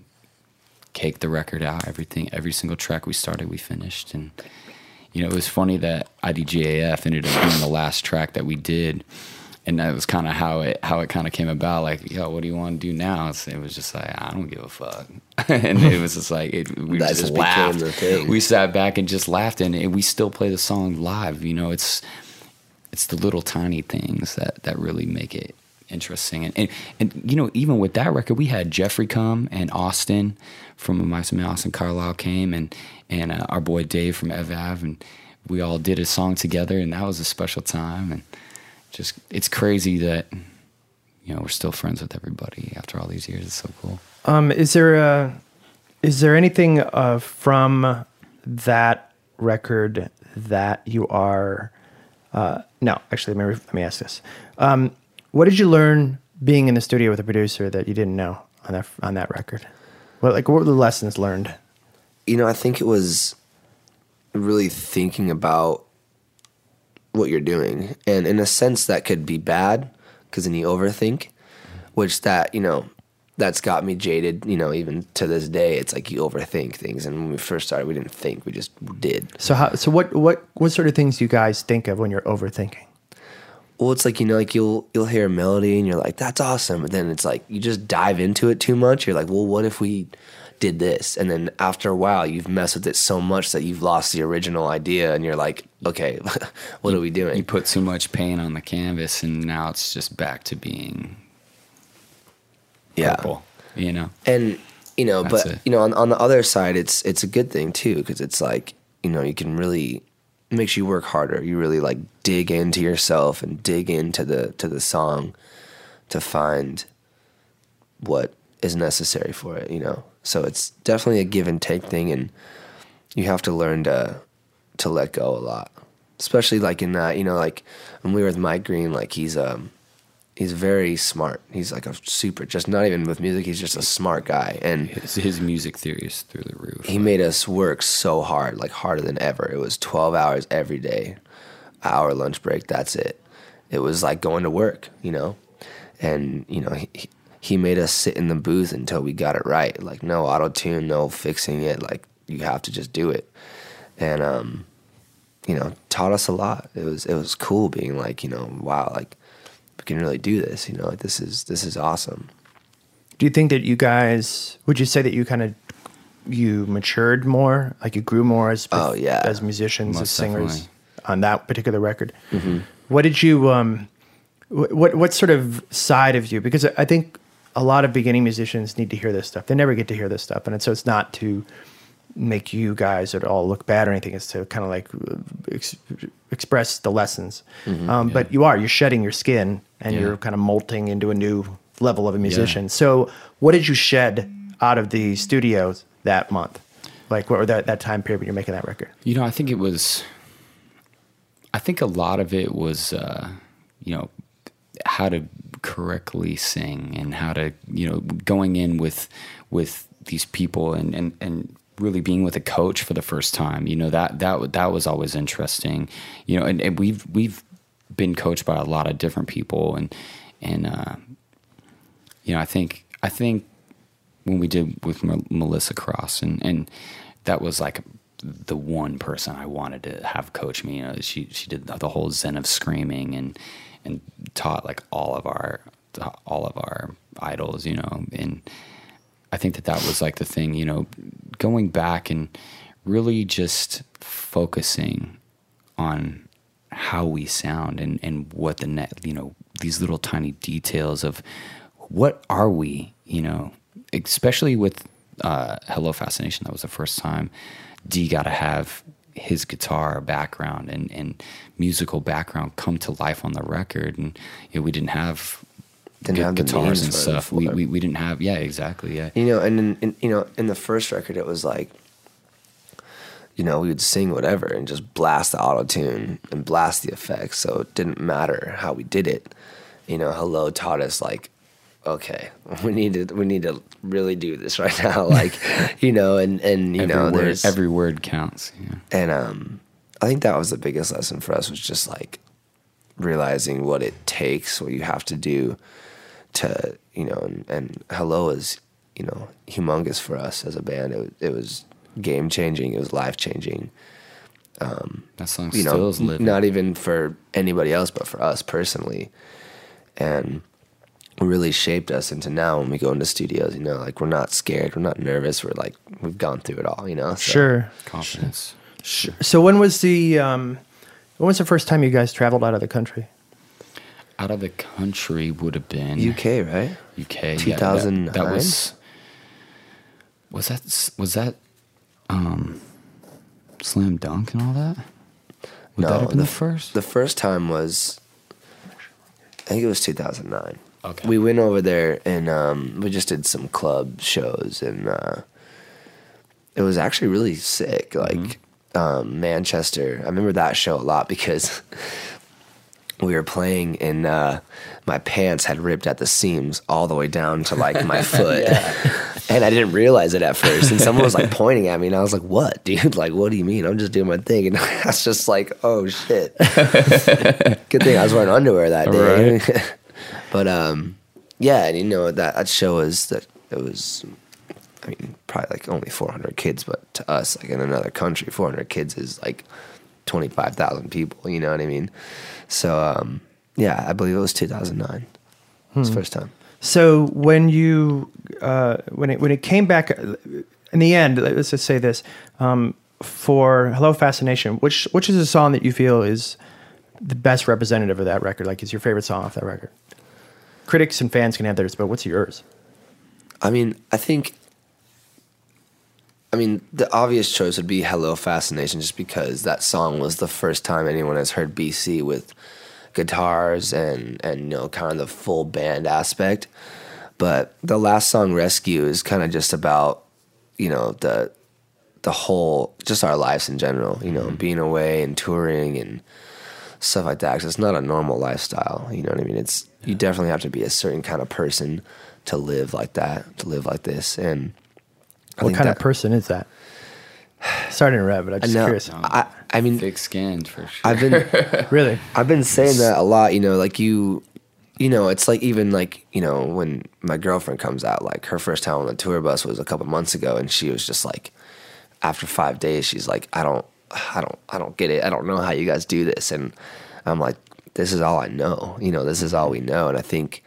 cake the record out. Everything, every single track we started, we finished, and you know, it was funny that IDGAF ended up being the last track that we did, and that was kind of how it how it kind of came about. Like, yo, what do you want to do now? It was just like, I don't give a fuck, and it was just like it, we just laughed. We sat back and just laughed, and, and we still play the song live. You know, it's it's the little tiny things that that really make it interesting. And and, and you know, even with that record, we had Jeffree come and Austin from My Man Austin Carlile came and and uh, our boy Dave from Evav and we all did a song together, and that was a special time. And just it's crazy that you know we're still friends with everybody after all these years. It's so cool. Um, is there a, is there anything uh, from that record that you are? Uh, no, actually, let me let me ask this. Um, what did you learn being in the studio with a producer that you didn't know on that on that record? What like what were the lessons learned? you know, I think it was really thinking about what you're doing. And in a sense, that could be bad because then you overthink, which that, you know, that's got me jaded, you know, even to this day. It's like you overthink things. And when we first started, we didn't think, we just did. So how so what what what sort of things do you guys think of when you're overthinking? Well, it's like, you know, like you'll you'll hear a melody and you're like, that's awesome. But then it's like you just dive into it too much. You're like, well, what if we did this? And then after a while, you've messed with it so much that you've lost the original idea and you're like, okay, what are we doing? You put too much paint on the canvas, and now it's just back to being yeah. purple. You know. And you know, That's but it. you know, on on the other side, it's it's a good thing too because it's like you know you can really makes you work harder. You really like dig into yourself and dig into the to the song to find what is necessary for it. You know, so it's definitely a give and take thing, and you have to learn to to let go a lot, especially like in that you know like when we were with Mike Green, like he's um he's very smart. He's like a super, just not even with music. He's just a smart guy, and His, his music theory is through the roof. he made us work so hard, like harder than ever. It was twelve hours every day, hour lunch break. That's it. It was like going to work, you know, and you know he he- made us sit in the booth until we got it right. Like no auto tune, no fixing it. Like you have to just do it, and um, you know, taught us a lot. It was it was cool being like you know, wow, like can really do this. You know, like this is this is awesome. Do you think that you guys would you say that you kind of you matured more, like you grew more as Oh, yeah. as musicians, as singers definitely. on that particular record? What did you um, what what sort of side of you? Because I think a lot of beginning musicians need to hear this stuff. They never get to hear this stuff, and so it's not to make you guys at all look bad or anything. It's to kind of like ex- express the lessons. um, But you are you're shedding your skin and Yeah. you're kind of molting into a new level of a musician. So, what did you shed out of the studios that month? Like, what were that that time period when you're making that record? You know, I think it was. I think a lot of it was, uh, you know, how to correctly sing and how to, you know, going in with with these people and and and really being with a coach for the first time. You know that that that was always interesting. You know, and, and we've we've been coached by a lot of different people and and uh, you know, I think I think when we did with Mel- Melissa Cross, and and that was like the one person I wanted to have coach me. You know, she she did the whole Zen of screaming and and taught like all of our all of our idols. You know, and I think that that was like the thing. You know, going back and really just focusing on how we sound and and what the net you know these little tiny details of what are we you know especially with uh, Hello Fascination, that was the first time D got to have his guitar background and, and musical background come to life on the record. And you know, we didn't have Didn't have guitars and stuff. We, we, we didn't have, yeah, exactly. Yeah. You know, and in, in, you know, in the first record, it was like, you know, we would sing whatever and just blast the auto tune and blast the effects. So it didn't matter how we did it. You know, Hello taught us like, okay, we need to we need to really do this right now. Like, you know, and and you every know, word, there's every word counts. Yeah. and um, I think that was the biggest lesson for us was just like realizing what it takes, what you have to do to, you know, and, and Hello is, you know, humongous for us as a band. It, it was game changing. It was life changing. That song You still know, is living. not even for anybody else, but for us personally. And really shaped us into now when we go into studios, you know, like we're not scared, we're not nervous, we're like, we've gone through it all, you know? So- Sure. confidence. Sure. So when was the um, when was the first time you guys traveled out of the country? Out of the country would have been UK, right? UK. yeah, that- 2009? that, was was that was that um slam dunk and all that. Would No, that have been the, the- first? The first time was, I think it was 2009. Okay. We went over there and um, we just did some club shows, and uh, it was actually really sick. Like um, Manchester, I remember that show a lot because we were playing and uh, my pants had ripped at the seams all the way down to like my foot. And I didn't realize it at first. And someone was like pointing at me, and I was like, What, dude? Like, what do you mean? I'm just doing my thing. And I was just like, Oh, shit. Good thing I was wearing underwear that day. but, um, yeah, and you know, that, that show was that it was, I mean, probably like only 400 kids, but to us, like in another country, 400 kids is like 25,000 people, you know what I mean? So, um, yeah, I believe it was 2009. It was the first time. So when you uh, when it when it came back uh, in the end, let's just say this um, for "Hello Fascination," which which is a song that you feel is the best representative of that record? Like, is your favorite song off that record? Critics and fans can have theirs, but what's yours? I mean, I think. I mean, the obvious choice would be "Hello Fascination," just because that song was the first time anyone has heard BC with guitars and and you know kind of the full band aspect. But the last song, "Rescue," is kind of just about you know the the whole just our lives in general. You know, mm-hmm. being away and touring and stuff like that. 'cause it's not a normal lifestyle. You know what I mean? It's you definitely have to be a certain kind of person to live like that, to live like this. And I what think kind of person is that? Sorry to interrupt, but I'm I just know. curious. I, I mean, Thick skinned for sure. I've been Really? I've been saying that a lot. You know, like you, you know, it's like even like you know when my girlfriend comes out, like her first time on the tour bus was a couple months ago, and she was just like, after five days, she's like, I don't, I don't, I don't get it. I don't know how you guys do this, and I'm like, this is all I know. You know, this is all we know, and I think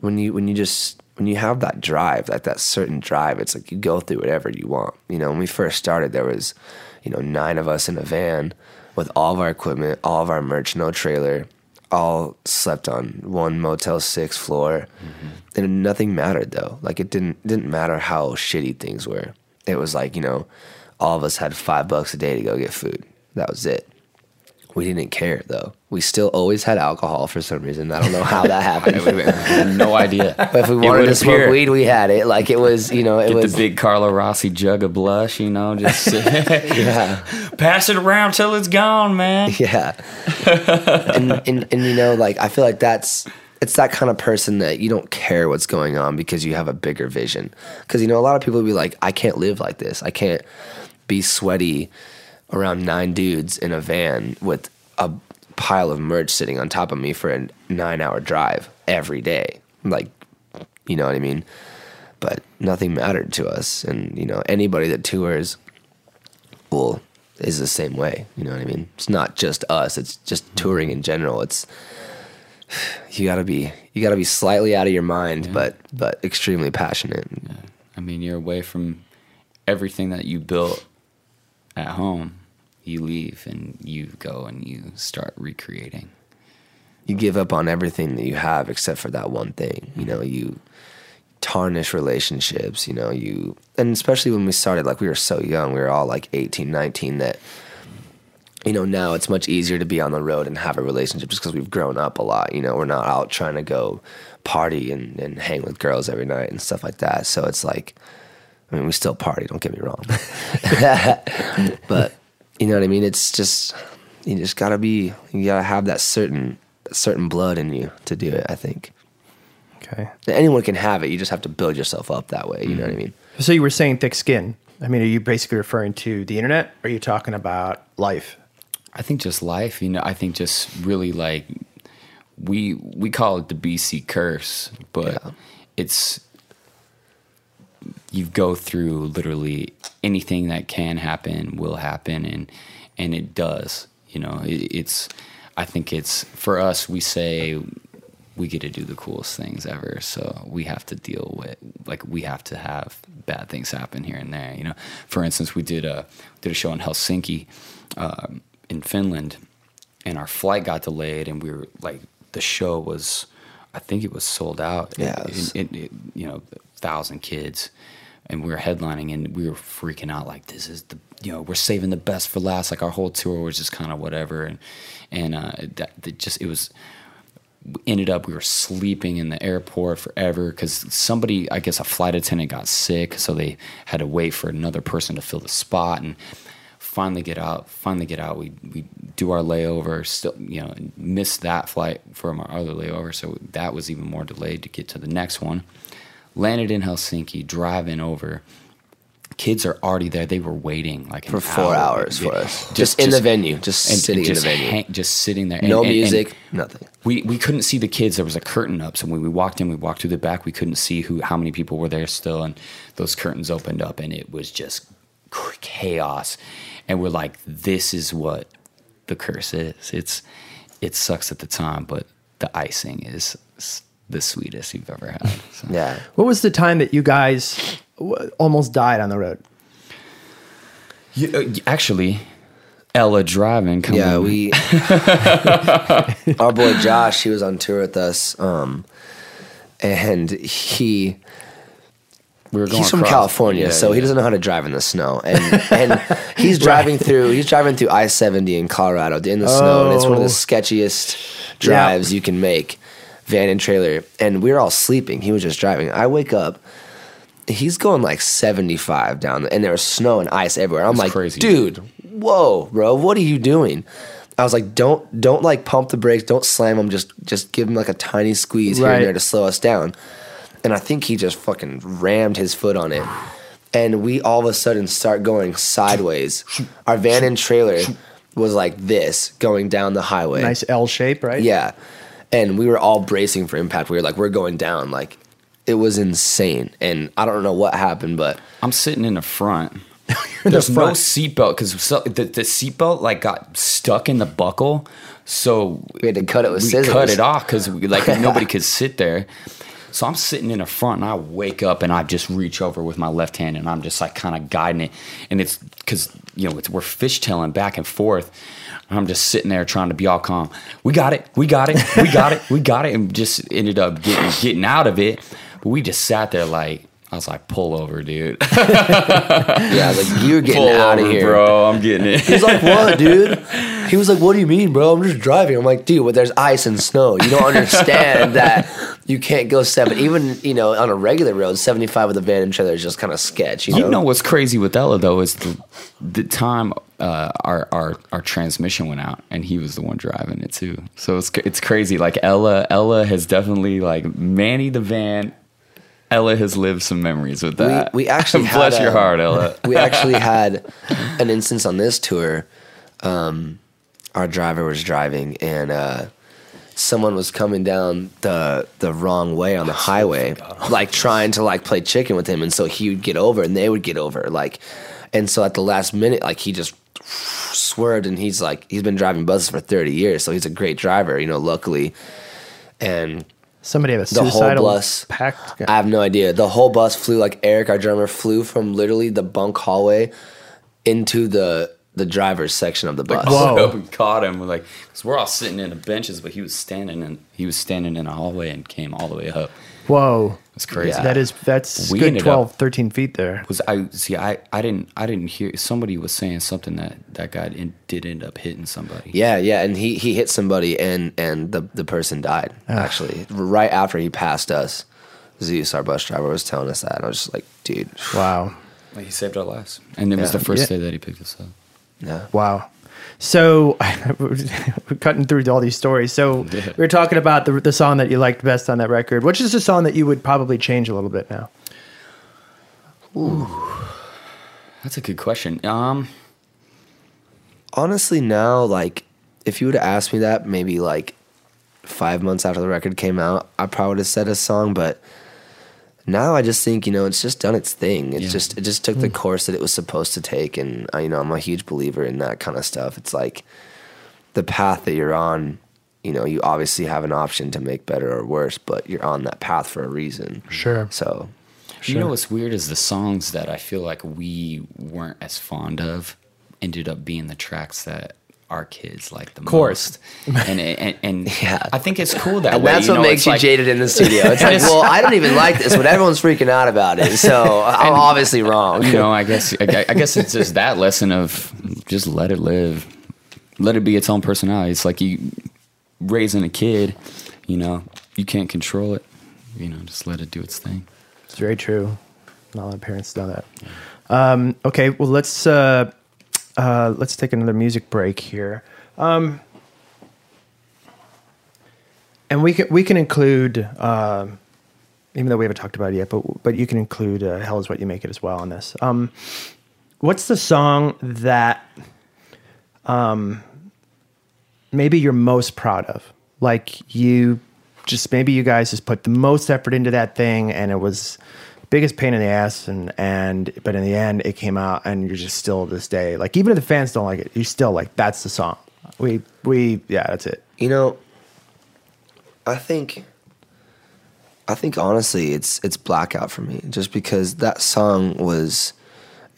when you when you just when you have that drive, like that certain drive, it's like you go through whatever you want. You know, when we first started, there was, you know, nine of us in a van with all of our equipment, all of our merch, no trailer, all slept on one Motel Six floor, mm-hmm. and nothing mattered though. Like it didn't didn't matter how shitty things were. It was like you know, all of us had five bucks a day to go get food. That was it. We didn't care though. We still always had alcohol for some reason. I don't know how that happened. I had no idea. But if we wanted to smoke appear. weed, we had it. Like it was, you know, it Get was the big Carlo Rossi jug of blush, you know, just yeah, pass it around till it's gone, man. yeah. and, and and you know, like I feel like that's it's that kind of person that you don't care what's going on because you have a bigger vision. Because you know, a lot of people be like, I can't live like this. I can't be sweaty around nine dudes in a van with a pile of merch sitting on top of me for a nine-hour drive every day. Like, you know what I mean? But nothing mattered to us, and you know, anybody that tours will is the same way. You know what I mean? It's not just us. It's just touring in general. It's you gotta be you gotta be slightly out of your mind, but but extremely passionate. I mean, you're away from everything that you built at home. You leave and you go and you start recreating. You give up on everything that you have except for that one thing. You know, you tarnish relationships. You know, you and especially when we started, like we were so young, we were all like 18, 19 that. You know, now it's much easier to be on the road and have a relationship just because we've grown up a lot. You know, we're not out trying to go party and, and hang with girls every night and stuff like that. So it's like, I mean, we still party, don't get me wrong. but you know what I mean? It's just you just gotta be you gotta have that certain certain blood in you to do it, I think. Okay. Anyone can have it, you just have to build yourself up that way, you know what I mm-hmm. mean? So you were saying thick skin. I mean, are you basically referring to the internet? Or are you talking about life? I think just life, you know, I think just really like we we call it the BC curse, but Yeah. it's you go through literally anything that can happen will happen and and it does, you know. It, it's I think it's for us we say we get to do the coolest things ever, so we have to deal with like we have to have bad things happen here and there, you know. For instance, we did a did a show in Helsinki um, in Finland, and our flight got delayed, and we were like, the show was, I think it was sold out. Yeah, It- it it, it, you know, thousand kids, and we were headlining, and we were freaking out like, this is the, you know, we're saving the best for last. Like our whole tour was just kind of whatever, and and uh, that, that just it was ended up we were sleeping in the airport forever because somebody i guess a flight attendant got sick so they had to wait for another person to fill the spot and finally get out finally get out we we do our layover still you know missed that flight from our other layover so that was even more delayed to get to the next one landed in helsinki driving over kids are already there they were waiting like For four hour. hours for us. Just, in the venue, just and- sitting and just in the venue. hang- just sitting there no And- music, nothing. we we couldn't see the kids. There was a curtain up, so when we walked in, we walked through the back. We couldn't see who how many people were there still, and those curtains opened up, and it was just chaos. And we're like, this is what the curse is. It's it sucks at the time, but the icing is the sweetest you've ever had. So. Yeah. What was the time that you guys w- almost died on the road? You- uh, actually, Ella driving. Coming Yeah, we our boy Josh, he was on tour with us, um, and he we were going he's from across- California, Yeah, so he doesn't know how to drive in the snow, and and he's driving through he's driving through I seventy in Colorado in the snow, and it's one of Oh. the sketchiest drives you can make, van and trailer, and we were all sleeping. He was just driving. I wake up. He's going like 75 down, and there was snow and ice everywhere. I'm That's like, crazy. dude, whoa, bro, what are you doing? I was like, don't, don't like pump the brakes, don't slam them, just, just give him like a tiny squeeze here and there to slow us down. And I think he just fucking rammed his foot on it, and we all of a sudden start going sideways. Our van and trailer was like this going down the highway. Nice L shape, right? Yeah. And we were all bracing for impact. We were like, we're going down. Like, it was insane. And I don't know what happened, but I'm sitting in the front. the There's no front. seatbelt because the, the seatbelt like got stuck in the buckle, so we had to cut it with we scissors. cut it off because like nobody could sit there. So I'm sitting in the front and I wake up and I just reach over with my left hand and I'm just like kind of guiding it. And it's because, you know, it's, we're fishtailing back and forth. And I'm just sitting there trying to be all calm. We got it. We got it. We got it. We got it. And just ended up getting, getting out of it. But we just sat there like, I was like, pull over, dude. Yeah, like, you're getting pull out of here. bro. I'm getting it. He's like, what, dude? He was like, what do you mean, bro? I'm just driving. I'm like, dude, but there's ice and snow. You don't understand that you can't go seven. Even, you know, on a regular road, 75 with a van and trailer is just kind of sketch, you know? You know what's crazy with Ella though is the the time uh, our our our transmission went out and he was the one driving it too. So it's it's crazy. Like Ella Ella has definitely like Manny the van. Ella has lived some memories with that. we actually had bless your heart, Ella. we actually had an instance on this tour. Um, our driver was driving, and uh, someone was coming down the the wrong way on the highway, like trying to like play chicken with him, and so he would get over, and they would get over, like, and so at the last minute, like he just swerved, and he's like he's been driving buses for thirty years, so he's a great driver, you know, luckily, and Somebody have a the whole suicidal bus. pact. I have no idea. The whole bus flew like Eric, our drummer, flew from literally the bunk hallway into the the driver's section of the bus. whoa. we caught him. We're like, because we're all sitting in the benches, but he was standing in he was standing in a hallway and came all the way up. Whoa. That's crazy. Yeah. That is that's We good ended 12, up- 13 feet there. was I see I, I didn't I didn't hear somebody was saying something that that guy in, did end up hitting somebody. Yeah, yeah, and he he hit somebody and and the the person died ah. actually right after he passed us. Zeus, our bus driver, was telling us that. And I was just like, dude, Wow. Like, he saved our lives, and it was the first Yeah. day that he picked us up. yeah. Wow. So we're cutting through all these stories. So Yeah. we were talking about the the song that you liked best on that record. Which is the song that you would probably change a little bit now? Ooh, that's a good question. Um, Honestly, now like if you would have asked me that maybe like five months after the record came out, I probably would have said a song. But now I just think you know it's just done its thing. It's Yeah. just it just took the course that it was supposed to take, and uh, you know I'm a huge believer in that kind of stuff. It's like the path that you're on. You know, you obviously have an option to make better or worse, but you're on that path for a reason. Sure. So You know what's weird is the songs that I feel like we weren't as fond of ended up being the tracks that our kids like the Course. most. And and, and Yeah. I think it's cool that And way. that's you what know, makes you like- jaded in the studio. It's like, well, I don't even like this, but everyone's freaking out about it, so I'm obviously wrong. You know, I guess I, I guess it's just that lesson of just let it live, let it be its own personality. It's like you raising a kid. You know, you can't control it. You know, just let it do its thing. It's very true. Not a lot of parents know that. Um, okay, well let's uh, uh, let's take another music break here. Um, and we can we can include um, even though we haven't talked about it yet, but but you can include uh, "Hell Is What You Make It" as well on this. Um, what's the song that um, maybe you're most proud of? Like you just maybe you guys just put the most effort into that thing, and it was biggest pain in the ass, and and but in the end it came out, and you're just still this day like even if the fans don't like it, you're still like that's the song. We we yeah that's it. You know, I think, I think honestly, it's it's blackout for me, just because that song was,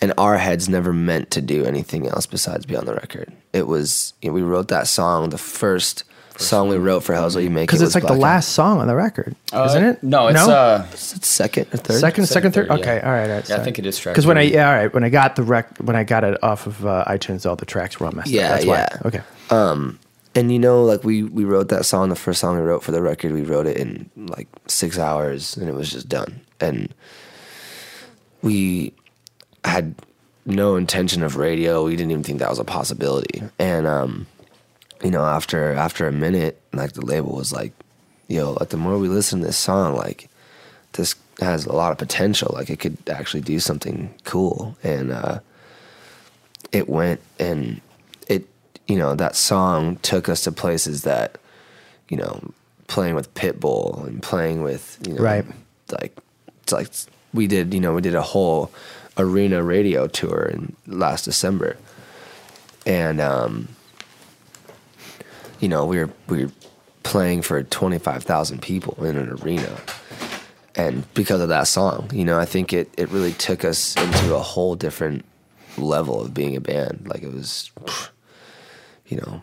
in our heads, never meant to do anything else besides be on the record. It was you know, we wrote that song, the first, song we wrote for "Hell's What You Make It" Because was it's like the Blackout. last song on the record, isn't it? No, it's uh, Is it second or third. second, second, third. third, yeah. Okay, all right, all right. Yeah, I think it is track Because when I three. yeah, all right, when I got the rec, when I got it off of uh, iTunes, all the tracks were all messed Yeah, up. That's yeah. why. Okay. and you know like we we wrote that song the first song we wrote for the record we wrote it in like six hours and it was just done and we had no intention of radio we didn't even think that was a possibility and um you know after after a minute like the label was like yo like the more we listen to this song like this has a lot of potential. Like it could actually do something cool. And uh it went and it you know that song took us to places that you know playing with Pitbull and playing with you know Right. like it's like we did you know we did a whole arena radio tour in last December. And um you know we were we were playing for 25,000 people in an arena. And because of that song you know I think it it really took us into a whole different level of being a band. Like it was you know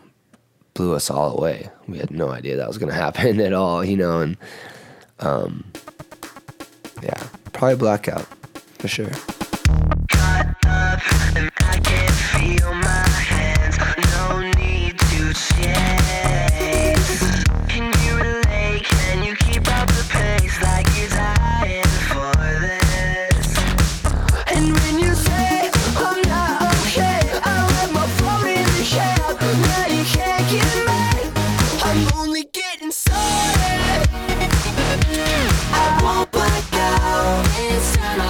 blew us all away. We had no idea that was going to happen at all you know and um yeah probably blackout for sure I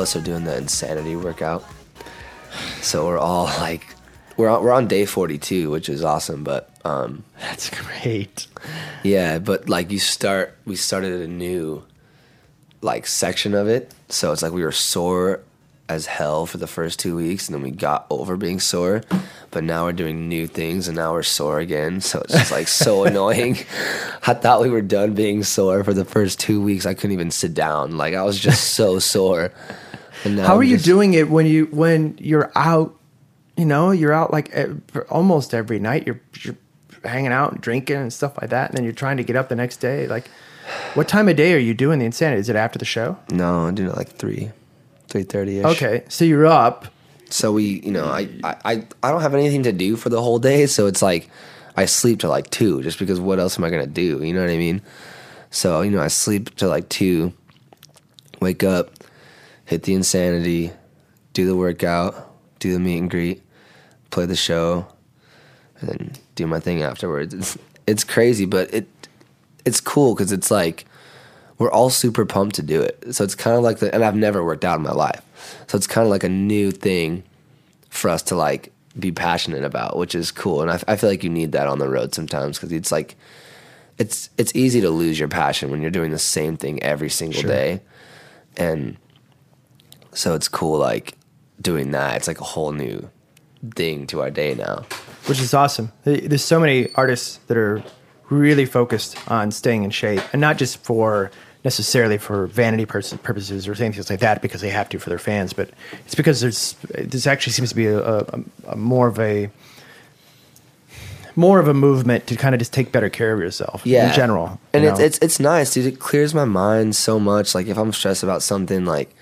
us are doing the insanity workout. So we're all like, we're on, we're on day 42, which is awesome. But um, That's great. yeah, but like you start, we started a new like section of it. So it's like we were sore as hell for the first two weeks, and then we got over being sore. But now we're doing new things, and now we're sore again. So it's just like so annoying. I thought we were done being sore for the first two weeks. I couldn't even sit down. Like I was just so sore. How I'm are you just- doing it when you when you're out? You know, you're out like eh, almost every night. You're you're hanging out and drinking and stuff like that, and then you're trying to get up the next day. Like, what time of day are you doing the insanity? Is it after the show? No, I'm doing it like three, three thirty ish. Okay, so you're up. So we, you know, I, I, I, I don't have anything to do for the whole day, so it's like I sleep till like two, just because what else am I gonna do? You know what I mean? So you know, I sleep till like two, wake up, hit the insanity, do the workout, do the meet and greet, play the show, and then do my thing afterwards. It's it's crazy, but it it's cool because it's like we're all super pumped to do it. So it's kind of like the, and I've never worked out in my life. So it's kind of like a new thing for us to like be passionate about, which is cool. And I, I feel like you need that on the road sometimes because it's like, it's, it's easy to lose your passion when you're doing the same thing every single day. And so it's cool, like doing that. It's like a whole new thing to our day now. which is awesome. There's so many artists that are really focused on staying in shape, and not just for necessarily for vanity purposes or things like that, because they have to for their fans, but it's because there's this actually seems to be a, a, a more of a more of a movement to kind of just take better care of yourself yeah. in general. And it's, know? it's it's nice, dude. It clears my mind so much. Like if I'm stressed about something, like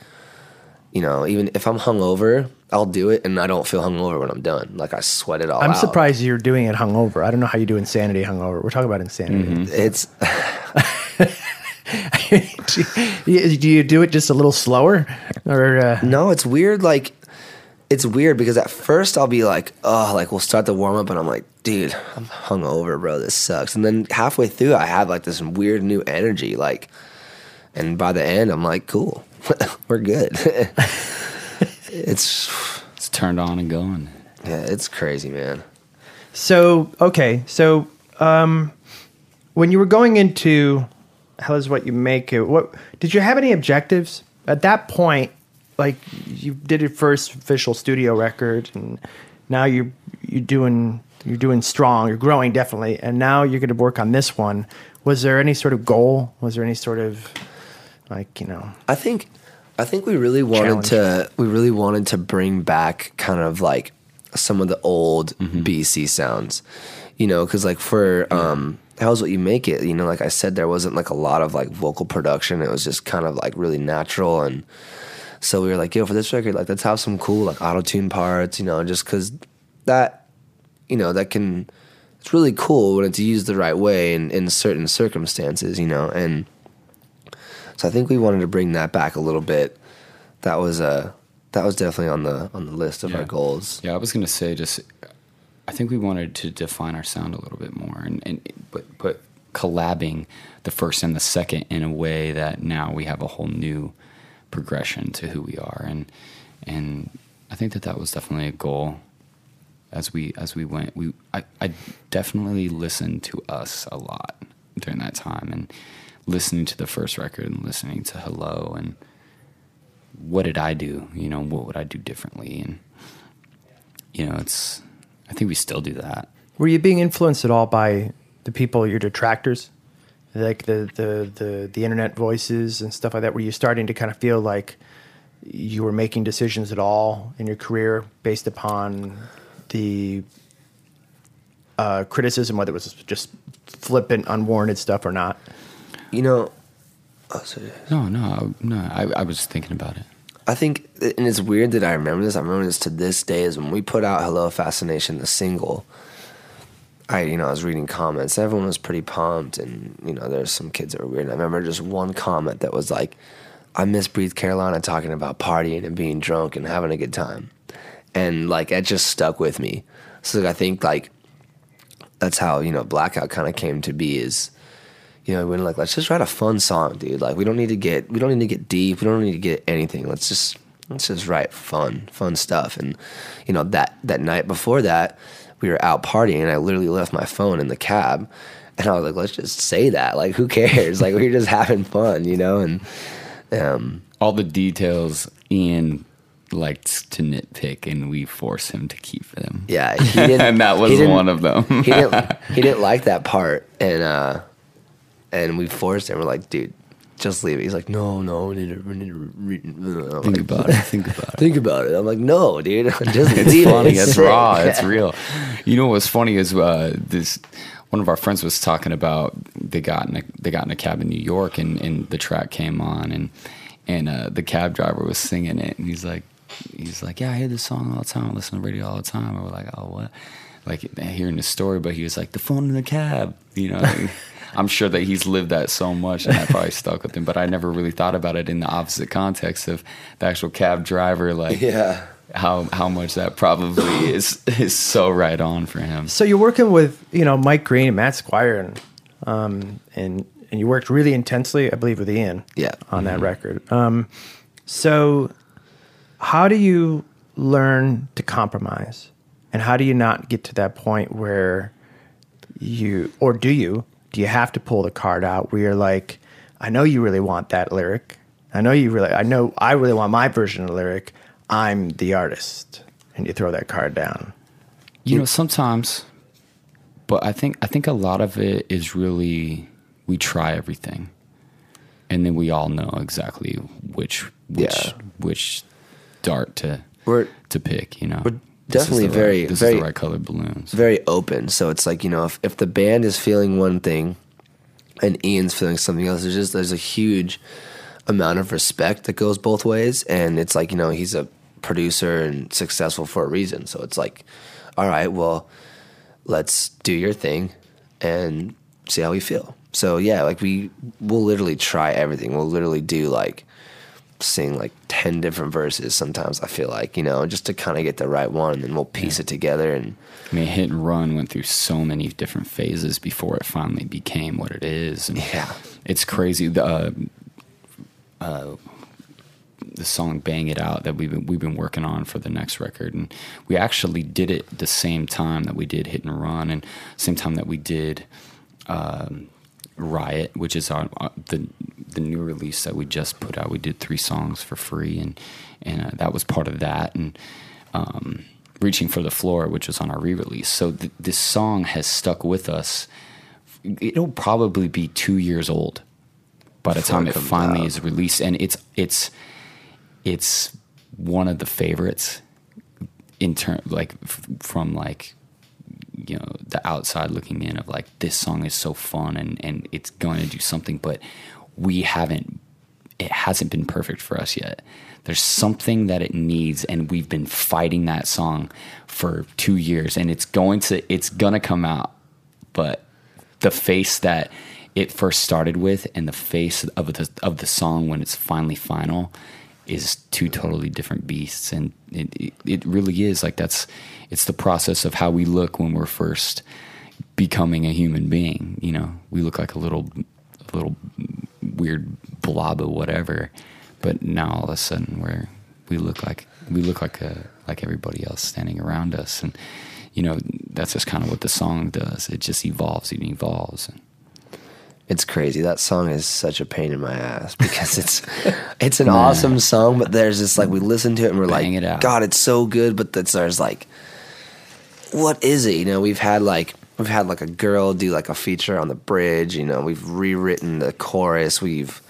you know, even if I'm hungover, I'll do it, and I don't feel hungover when I'm done. Like I sweat it all I'm out. surprised you're doing it hungover. I don't know how you do insanity hungover. We're talking about insanity. It's do, you, do you do it just a little slower, or uh, no, it's weird. Like it's weird because at first I'll be like, oh, like we'll start the warm up, and I'm like, dude, I'm hungover, bro. This sucks. And then halfway through, I have like this weird new energy, like, and by the end, I'm like, cool, we're good. it's It's turned on and going. yeah, it's crazy, man. So okay, so um, when you were going into hell is what you make it. What did you have any objectives at that point? Like you did your first official studio record, and now you're you're doing you're doing strong. You're growing definitely, and now you're going to work on this one. Was there any sort of goal? Was there any sort of like you know? I think I think we really wanted to we really wanted to bring back kind of like some of the old BC sounds. You know, cuz like for um Hell's What You Make It, you know, like I said there wasn't like a lot of like vocal production. It was just kind of like really natural and so we were like, yo, for this record, like let's have some cool like auto tune parts, you know, just cuz that you know, that can it's really cool when it's used the right way in, in certain circumstances, you know, and so I think we wanted to bring that back a little bit. That was uh that was definitely on the on the list of our goals. Yeah, I was gonna say just. I think we wanted to define our sound a little bit more, and, and but but collabing the first and the second in a way that now we have a whole new progression to who we are, and and I think that that was definitely a goal as we as we went. We I, I definitely listened to us a lot during that time, and listening to the first record and listening to Hello and what did I do? You know, what would I do differently? And you know, it's. I think we still do that. Were you being influenced at all by the people, your detractors, like the the the, the internet voices and stuff like that? Were you starting to kind of feel like you were making decisions at all in your career based upon the uh, criticism, whether it was just flippant, unwarranted stuff or not? You know, oh, sorry. No, no, no. I, I was thinking about it. I think, and it's weird that I remember this. I remember this to this day. Is when we put out "Hello Fascination" the single. I, you know, I was reading comments. Everyone was pretty pumped, and you know, there's some kids that were weird. And I remember just one comment that was like, "I miss Breathe Carolina talking about partying and being drunk and having a good time," and like it just stuck with me. So I think like that's how you know Blackout kind of came to be. Is you know, we're like, let's just write a fun song, dude. Like we don't need to get we don't need to get deep. We don't need to get anything. Let's just let's just write fun, fun stuff. And you know, that that night before that, we were out partying and I literally left my phone in the cab and I was like, let's just say that. Like who cares? like we're just having fun, you know, and um All the details Ian likes to nitpick, and we force him to keep them. yeah, he didn't and that was one of them. he didn't he didn't like that part and uh and we forced him we're like dude just leave it he's like no no we need to, we need to re-. Think like, about it. Think about it. think about it i'm like no dude just It's leave funny. it It's sick." raw. It's real. You know what's funny is uh, this. One of our friends was talking about they got in a, they got in a cab in New York and, and the track came on and and uh, the cab driver was singing it and he's like he's like yeah I hear this song all the time I listen to radio all the time and we're like oh what like hearing the story but he was like the phone in the cab you know I'm sure that he's lived that so much and that probably stuck with him but I never really thought about it in the opposite context of the actual cab driver like yeah how how much that probably is is so right on for him. So you're working with you know Mike Green and Matt Squire, and um, and and you worked really intensely, I believe, with Ian. Yeah. on that record. Um, so how do you learn to compromise, and how do you not get to that point where you, or do you, do you have to pull the card out where you're like, I know you really want that lyric. I know you really, I know I really want my version of the lyric. I'm the artist, and you throw that card down. You know, sometimes, but I think I think a lot of it is really we try everything, and then we all know exactly which which Yeah. which dart to We're- to pick. You know, is definitely very- right, this very- is the right colored balloons. very open. So it's like you know if, if the band is feeling one thing and ian's feeling something else there's just there's a huge amount of respect that goes both ways. And it's like you know he's a producer and successful for a reason. So it's like all right well let's do your thing and see how we feel. So yeah like we we'll literally try everything. We'll literally do like sing like 10 different verses sometimes i feel like you know just to kind of get the right one and then we'll piece it together and I mean, Hit and Run went through so many different phases before it finally became what it is. And Yeah. it's crazy. The uh, uh, the song "Bang It Out" that we've been we've been working on for the next record, and we actually did it the same time that we did Hit and Run, and same time that we did um, Riot, which is on uh, the the new release that we just put out. We did three songs for free, and and uh, that was part of that, and. Um, Reaching for the Floor, which was on our re-release. So th- this song has stuck with us. It'll probably be two years old by the time it finally out. is released, and it's it's it's one of the favorites in term like f- from like you know the outside looking in of like this song is so fun and and it's going to do something, but we haven't it hasn't been perfect for us yet. There's something that it needs, and we've been fighting that song for two years, and it's going to it's gonna come out, but the face that it first started with and the face of the of the song when it's finally final is two totally different beasts and it, it, it really is like that's it's the process of how we look when we're first becoming a human being you know? We look like a little a little weird blob of whatever but now all of a sudden we're we look like we look like a like everybody else standing around us and you know that's just kind of what the song does. It just evolves and evolves and It's crazy. That song is such a pain in my ass because it's it's an awesome song, but there's just like we listen to it and we're Bang like, it. God, it's so good, but that's there's like, what is it? You know, we've had like we've had like a girl do like a feature on the bridge. You know, we've rewritten the chorus. We've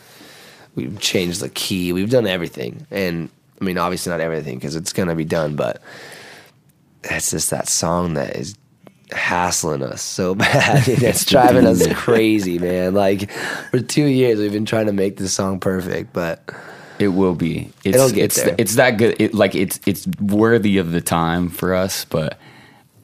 we've changed the key. We've done everything, and I mean, obviously not everything because it's gonna be done, but it's just that song that is hassling us so bad. it's driving us crazy, man. Like for two years, we've been trying to make this song perfect, but It will be. It's, It'll get it's, there. It's that good. It, like it's it's worthy of the time for us, but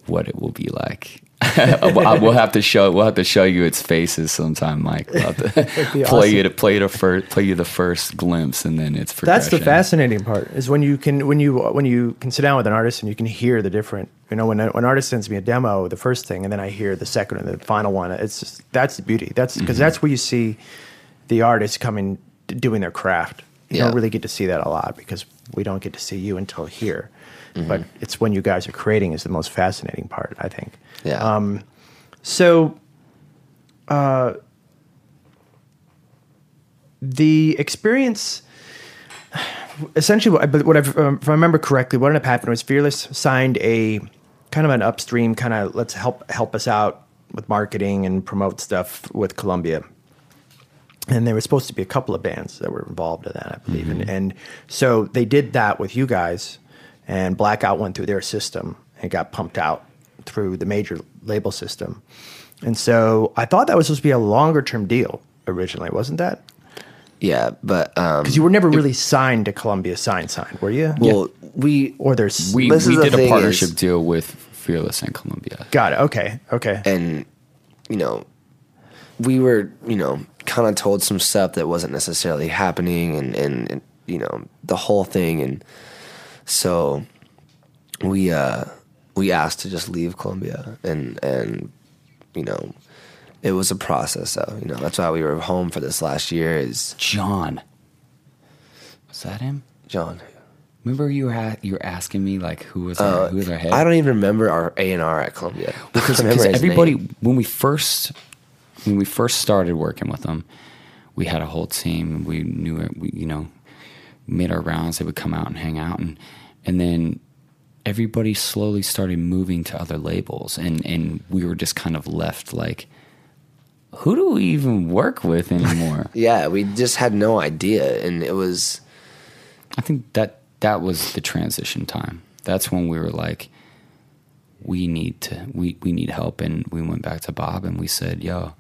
what it will be like, we'll have to show we'll have to show you its faces sometime, Mike. We'll play awesome. you to play the first play you the first glimpse, and then it's That's the fascinating part is when you can when you when you can sit down with an artist and you can hear the different you know when a- when an artist sends me a demo the first thing and then I hear the second and the final one it's just that's the beauty that's because mm-hmm. that's where you see the artist coming doing their craft you Yeah. don't really get to see that a lot because we don't get to see you until here but it's when you guys are creating is the most fascinating part I think Yeah. Um, so, uh, the experience, essentially, what, I, um, if I remember correctly, what ended up happening was Fearless signed a kind of an upstream kind of let's help help us out with marketing and promote stuff with Columbia. And there was supposed to be a couple of bands that were involved in that, I believe. And, and so they did that with you guys, and Blackout went through their system and got pumped out through the major label system. And so I thought that was supposed to be a longer term deal originally, wasn't that? yeah, but um, Because you were never really signed to Columbia Sign Sign, were you? well, we Or there's We we the did a partnership is- deal with Fearless and Columbia. got it. Okay, okay. and you know we were you know kind of told some stuff that wasn't necessarily happening and, and and you know the whole thing and so we uh we asked to just leave Columbia and and you know it was a process though you know that's why we were home for this last year is John, was that him? John Remember you were you were asking me like who was our, who was our head? Uh, I don't even remember our A and R at Columbia because everybody name. when we first when we first started working with them, we had a whole team. We knew it. We you know made our rounds. They would come out and hang out, and and then everybody slowly started moving to other labels, and and we were just kind of left like, who do we even work with anymore? yeah we just had no idea and it was I think that that was the transition time. That's when we were like, we need to we, we need help and we went back to Bob and we said, yo,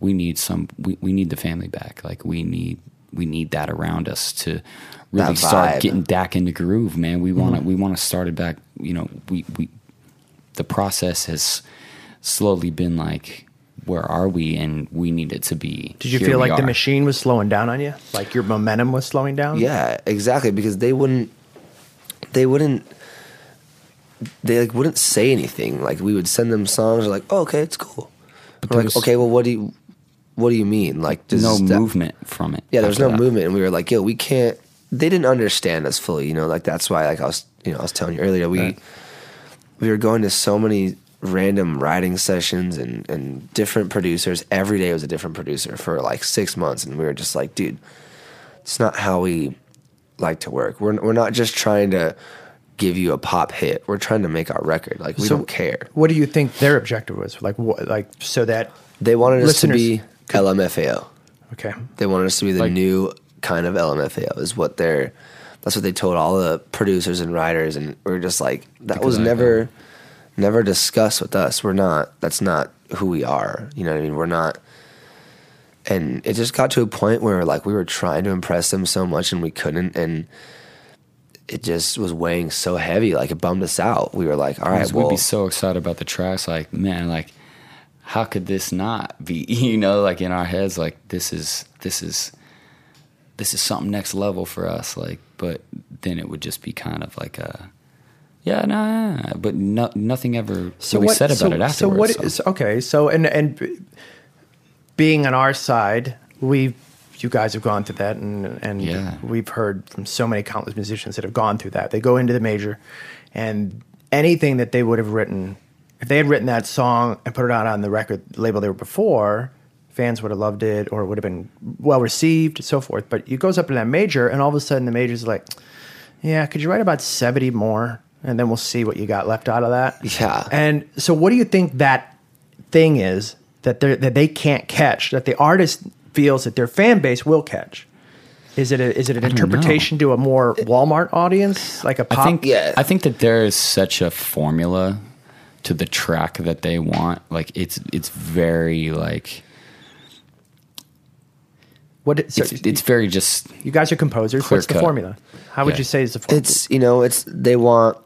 we need some we, we need the family back. Like we need we need that around us to really start getting back into groove, man. We wanna mm-hmm. we wanna start it back, you know, we, we the process has slowly been like where are we and we need it to be. Did you feel we like the machine was slowing down on you? Like your momentum was slowing down? Yeah, exactly. Because they wouldn't, they wouldn't, they like wouldn't say anything. Like we would send them songs, like, "Oh, okay, it's cool." We're like, was- "Okay, well, what do you, what do you mean?" Like, does no that- movement from it. Yeah, there was no that. movement, and we were like, "Yo, we can't." They didn't understand us fully, you know. Like that's why, like I was, you know, I was telling you earlier, we Right. we were going to so many random writing sessions and and different producers. Every day was a different producer for like six months, and we were just like, dude, it's not how we like to work. We're we're not just trying to give you a pop hit. We're trying to make our record. Like we So- don't care. What do you think their objective was? Like what? Like so that They wanted us to be LMFAO. okay. They wanted us to be the Like- new kind of LMFAO is what they're that's what they told all the producers and writers and we are just like that Because was I- never never discussed with us. We're not that's not who we are. You know what I mean? We're not and it just got to a point where like we were trying to impress them so much and we couldn't and it just was weighing so heavy like it bummed us out. We were like, all right, well we'd be so excited about the tracks. Like, man, like, how could this not be? You know, like in our heads, like this is this is this is something next level for us. Like, but then it would just be kind of like a yeah, nah, nah, but no, nothing ever so really said about so, it afterwards. So what so. is okay? So and and being on our side, we you guys have gone through that, and and Yeah. we've heard from so many countless musicians that have gone through that. They go into the major, and anything that they would have written, if they had written that song and put it out on the record label they were before. Fans would have loved it, or it would have been well received, so forth. But it goes up in that major, and all of a sudden the major's like, "Yeah, could you write about seventy more, and then we'll see what you got left out of that." Yeah. And so, what do you think that thing is that they that they can't catch that the artist feels that their fan base will catch? Is it a, is it an don't know. interpretation to a more Walmart audience, like a pop? I think Yeah. I think that there is such a formula to the track that they want. Like it's it's very like what it- so it's, it's very just you guys are composers. What's the cut. formula? How would Yeah. you say is the formula? It's you know, it's they want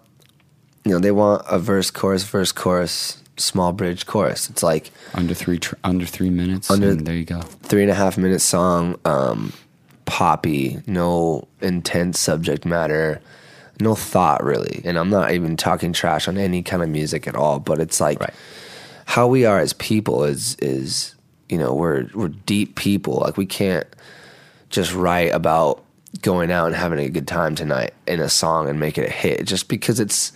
you know, they want a verse, chorus, verse, chorus, small bridge chorus. It's like under three tr- under three minutes. Under- and there you go. three and a half minute song, um, poppy, no intense subject matter, no thought really. And I'm not even talking trash on any kind of music at all, but it's like Right. how we are as people is is you know we're we're deep people. Like we can't just write about going out and having a good time tonight in a song and make it a hit just because it's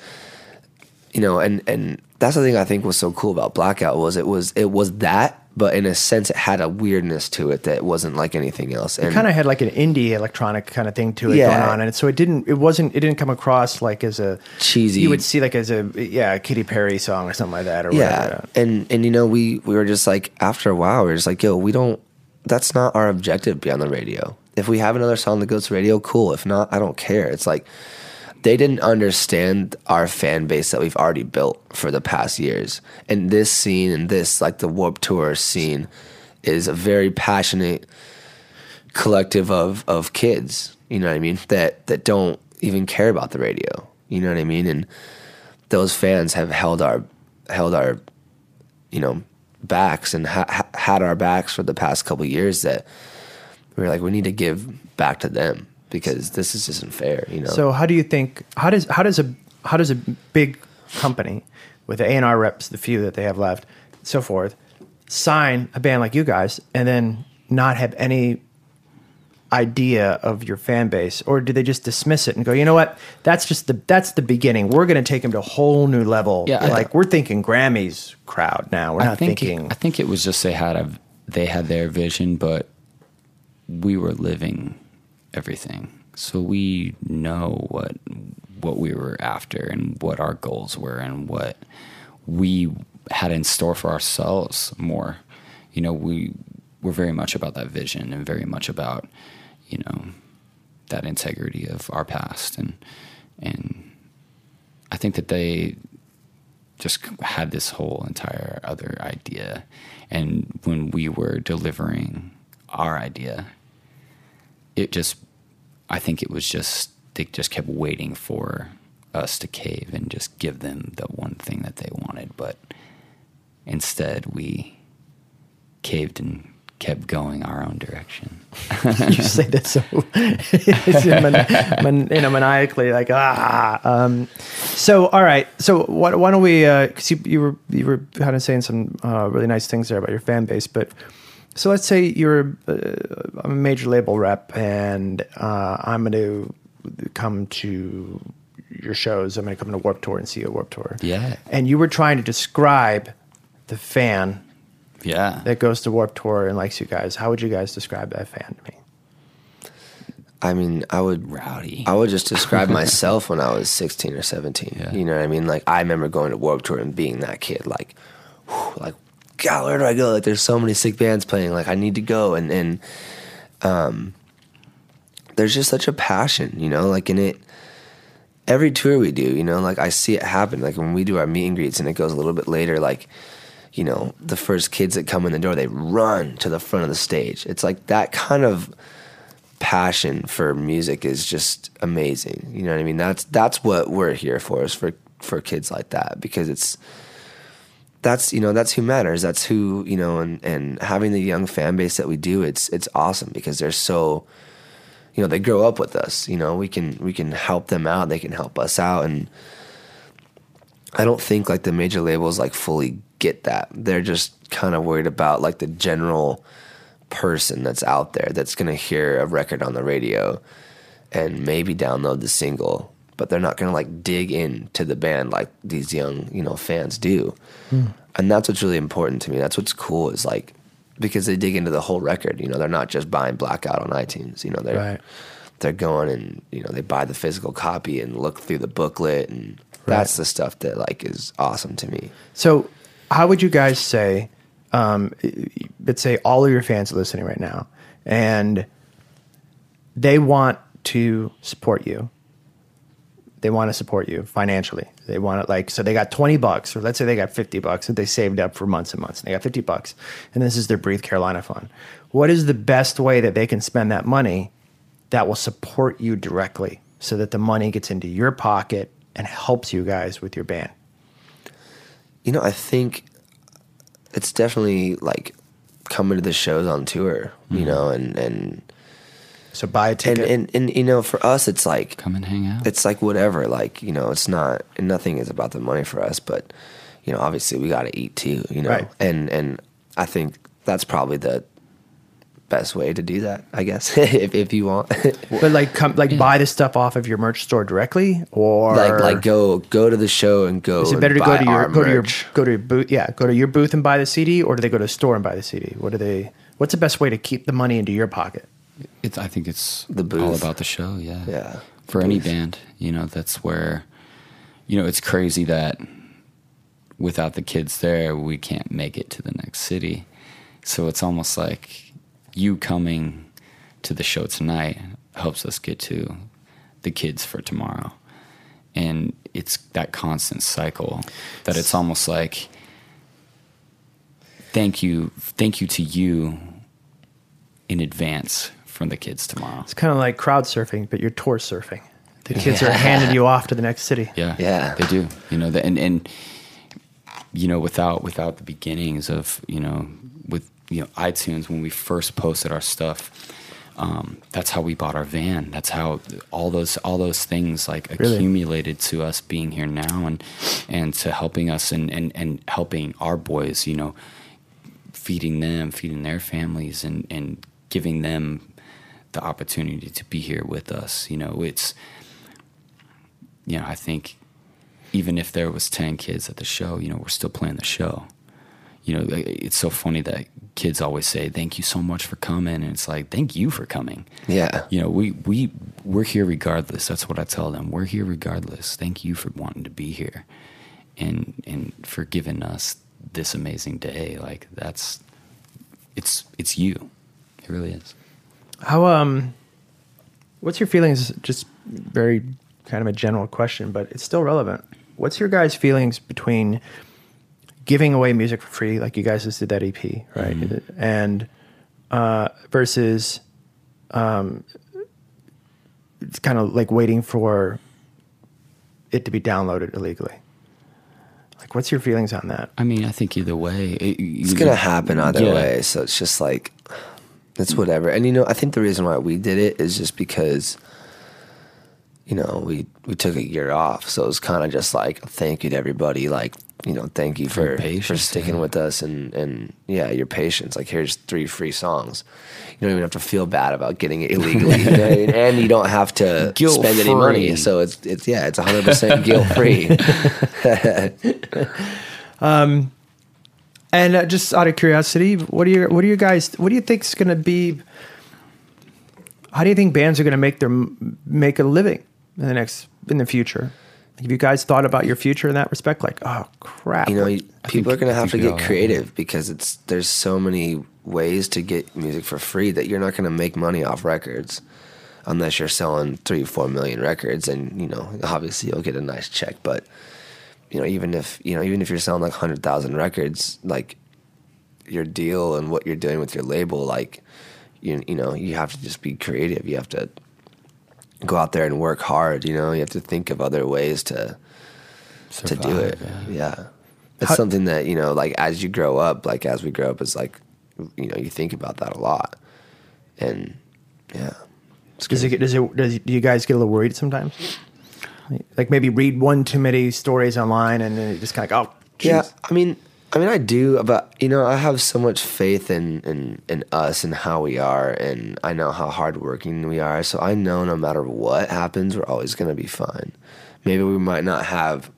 you know and and that's the thing I think was so cool about Blackout was it was it was that but in a sense it had a weirdness to it that wasn't like anything else and kind of had like an indie electronic kind of thing to it Yeah. going on, and so it didn't. It wasn't. It didn't come across like as a Cheesy. You would see like as a yeah, a Katy Perry song or something like that, or yeah whatever. and and you know we we were just like after a while we were just like yo we don't that's not our objective beyond the radio if we have another song that goes to radio cool if not i don't care it's like they didn't understand our fan base that we've already built for the past years. And this scene and this like the Warped Tour scene is a very passionate collective of of kids you know what i mean that that don't even care about the radio you know what i mean? And those fans have held our held our you know backs and ha- ha- had our backs for the past couple years that we're like we need to give back to them because this is isn't fair you know So how do you think? How does how does a how does a big company with A and R reps, the few that they have left, so forth, sign a band like you guys, and then not have any idea of your fan base, or do they just dismiss it and go, you know what? That's just the that's the beginning. We're going to take them to a whole new level. Yeah, I- like we're thinking Grammys crowd now. We're I not think thinking. It, I think it was just they had a they had their vision, but we were living everything, so we know what what we were after and what our goals were and what we had in store for ourselves more. You know, we were very much about that vision and very much about you know that integrity of our past and and I think that they just had this whole entire other idea. And when we were delivering our idea, it just, I think it was just, they just kept waiting for us to cave and just give them the one thing that they wanted. But instead, we caved and kept going our own direction. you say that so it's man, man, you know maniacally like ah um, so all right so why, why don't we because you, you were you were kind of saying some uh, really nice things there about your fan base but so let's say you're uh, a major label rep and uh, I'm going to come to your shows I'm going to come to Warped Tour and see you at Warped Tour Yeah. and you were trying to describe the fan Yeah. that goes to Warped Tour and likes you guys how would you guys describe that fan to me i mean i would Rowdy. I would just describe myself when I was 16 or 17. Yeah. You know what I mean? Like, I remember going to Warped Tour and being that kid, like, whew, like, God, where do I go? Like, there's so many sick bands playing. Like, I need to go. And, and, um, there's just such a passion, you know, like in it, every tour we do, you know, like I see it happen. Like when we do our meet and greets and it goes a little bit later, like, you know, the first kids that come in the door, they run to the front of the stage. It's like that kind of, passion for music is just amazing. You know what I mean? That's that's what we're here for is for for kids like that because it's that's you know that's who matters. That's who you know and and having the young fan base that we do, it's it's awesome because they're so you know they grow up with us. You know we can we can help them out. They can help us out and. I don't think like the major labels like fully get that. They're just kind of worried about like the general person that's out there that's going to hear a record on the radio and maybe download the single but they're not going to like dig into the band like these young you know fans do and that's what's really important to me that's what's cool is like because they dig into the whole record you know they're not just buying blackout on itunes you know they're Right. they're going and you know they buy the physical copy and look through the booklet and that's the stuff that like is awesome to me So, how would you guys say? Um, let's say all of your fans are listening right now, and they want to support you. They want to support you financially. They want it like so. They got twenty bucks, or let's say they got fifty bucks that they saved up for months and months. And they got fifty bucks, and this is their Breathe Carolina fund. What is the best way that they can spend that money that will support you directly, so that the money gets into your pocket and helps you guys with your band? you know, I think it's definitely like coming to the shows on tour, you mm-hmm. know, and and So buy a ticket. and and you know, for us, it's like Come and hang out. it's like whatever. Like you know, it's not and nothing is about the money for us, but you know, obviously we got to eat too. You know, Right. and and I think that's probably the best way to do that. I guess if if you want, but like come like buy the stuff off of your merch store directly, or like like go go to the show and go. Is it better to go to your our go to your go to your booth? Yeah, go to your booth and buy the CD, or do they go to a store and buy the CD? What do they? What's the best way to keep the money into your pocket? It's, I think it's The all about the show. Yeah. Yeah. For any band, you know, that's where, you know, it's crazy that without the kids there, we can't make it to the next city. So it's almost like you coming to the show tonight helps us get to the kids for tomorrow. And it's that constant cycle that it's almost like thank you thank you to you in advance from the kids tomorrow. It's kind of like crowd surfing, but you're tour surfing. The kids are handing you off to the next city. Yeah, Yeah. they do. You know, the, and and you know, without without the beginnings of you know, with you know iTunes when we first posted our stuff, um, that's how we bought our van. That's how all those all those things like Really? accumulated to us being here now and and to helping us and and and helping our boys. You know, feeding them, feeding their families, and and giving them the opportunity to be here with us. You know, it's you know, I think even if there was 10 kids at the show, you know, we're still playing the show. You know, it's so funny that kids always say, "Thank you so much for coming." And it's like, "Thank you for coming." Yeah. You know, we we we're here regardless. That's what I tell them. We're here regardless. Thank you for wanting to be here. And and for giving us this amazing day. Like that's it's it's you. It really is. How um, what's your feelings? Just very kind of a general question, but it's still relevant. What's your guys' feelings between giving away music for free, like you guys just did that EP, right? And uh, versus um, it's kind of like waiting for it to be downloaded illegally. Like, what's your feelings on that? I mean, I think either way, it, it's gonna happen either Yeah. way. So it's just like it's whatever. And you know, I think the reason why we did it is just because you know we we took a year off, so it was kind of just like thank you to everybody, like you know, thank you For for sticking yeah. with us and and yeah, your patience. Like here's three free songs. You don't even have to feel bad about getting it illegally, you know what I mean? and you don't have to Guilt spend any money. So it's it's yeah, it's 100 percent guilt free. And uh, just out of curiosity, what do you what do you guys what do you think is going to be? How do you think bands are going to make their make a living in the next in the future? Have you guys thought about your future in that respect? Like, oh crap, you know, what- you- people think- are going to have to get all have, creative because it's there's so many ways to get music for free that you're not going to make money off records unless you're selling three, four million records, and you know, obviously you'll get a nice check. But you know, even if you know, even if you're selling like hundred thousand records, like your deal and what you're doing with your label, like you you know, you have to just be creative. You have to go out there and work hard. You know, you have to think of other ways to to do it. Yeah. yeah. It's How- something that, you know, like as you grow up, like as we grow up, is like, you know, you think about that a lot. And yeah. Does it does it does do you guys get a little worried sometimes? Like maybe read one too many stories online and then it just kind of like, oh, Yeah. I mean, I mean, I do, but you know, I have so much faith in in in us and how we are, and I know how hardworking we are. So I know no matter what happens, we're always going to be fine. Maybe we might not have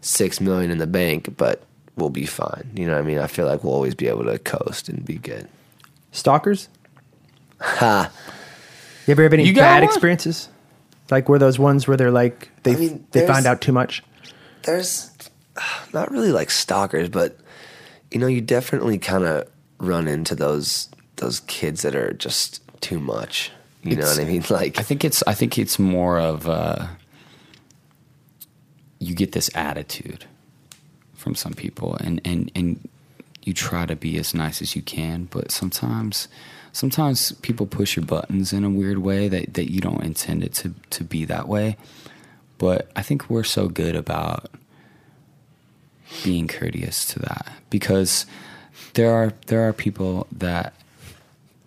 six million in the bank, but we'll be fine. You know what I mean? I feel like we'll always be able to coast and be good. stalkers. Ha. You ever have any You got bad one? experiences? Like were those ones where they're like they I mean, they find out too much? there's not really like stalkers, but you know, you definitely kind of run into those those kids that are just too much. You know what I mean? Like, I think it's I think it's more of uh, you get this attitude from some people, and and and you try to be as nice as you can, but sometimes sometimes people push your buttons in a weird way that that you don't intend it to to be that way. But I think we're so good about being courteous to that because there are there are people that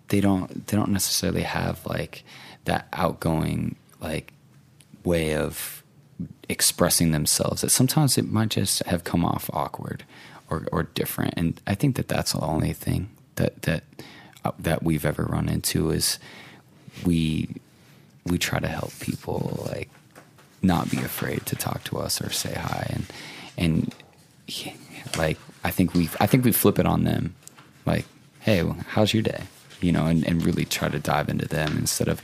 they don't they don't necessarily have like that outgoing like way of expressing themselves that sometimes it might just have come off awkward or, or different and i think that that's the only thing that that that we've ever run into is we we try to help people like not be afraid to talk to us or say hi. And and like I think we I think we flip it on them. Like hey how's your day? You know and, and really try to dive into them instead of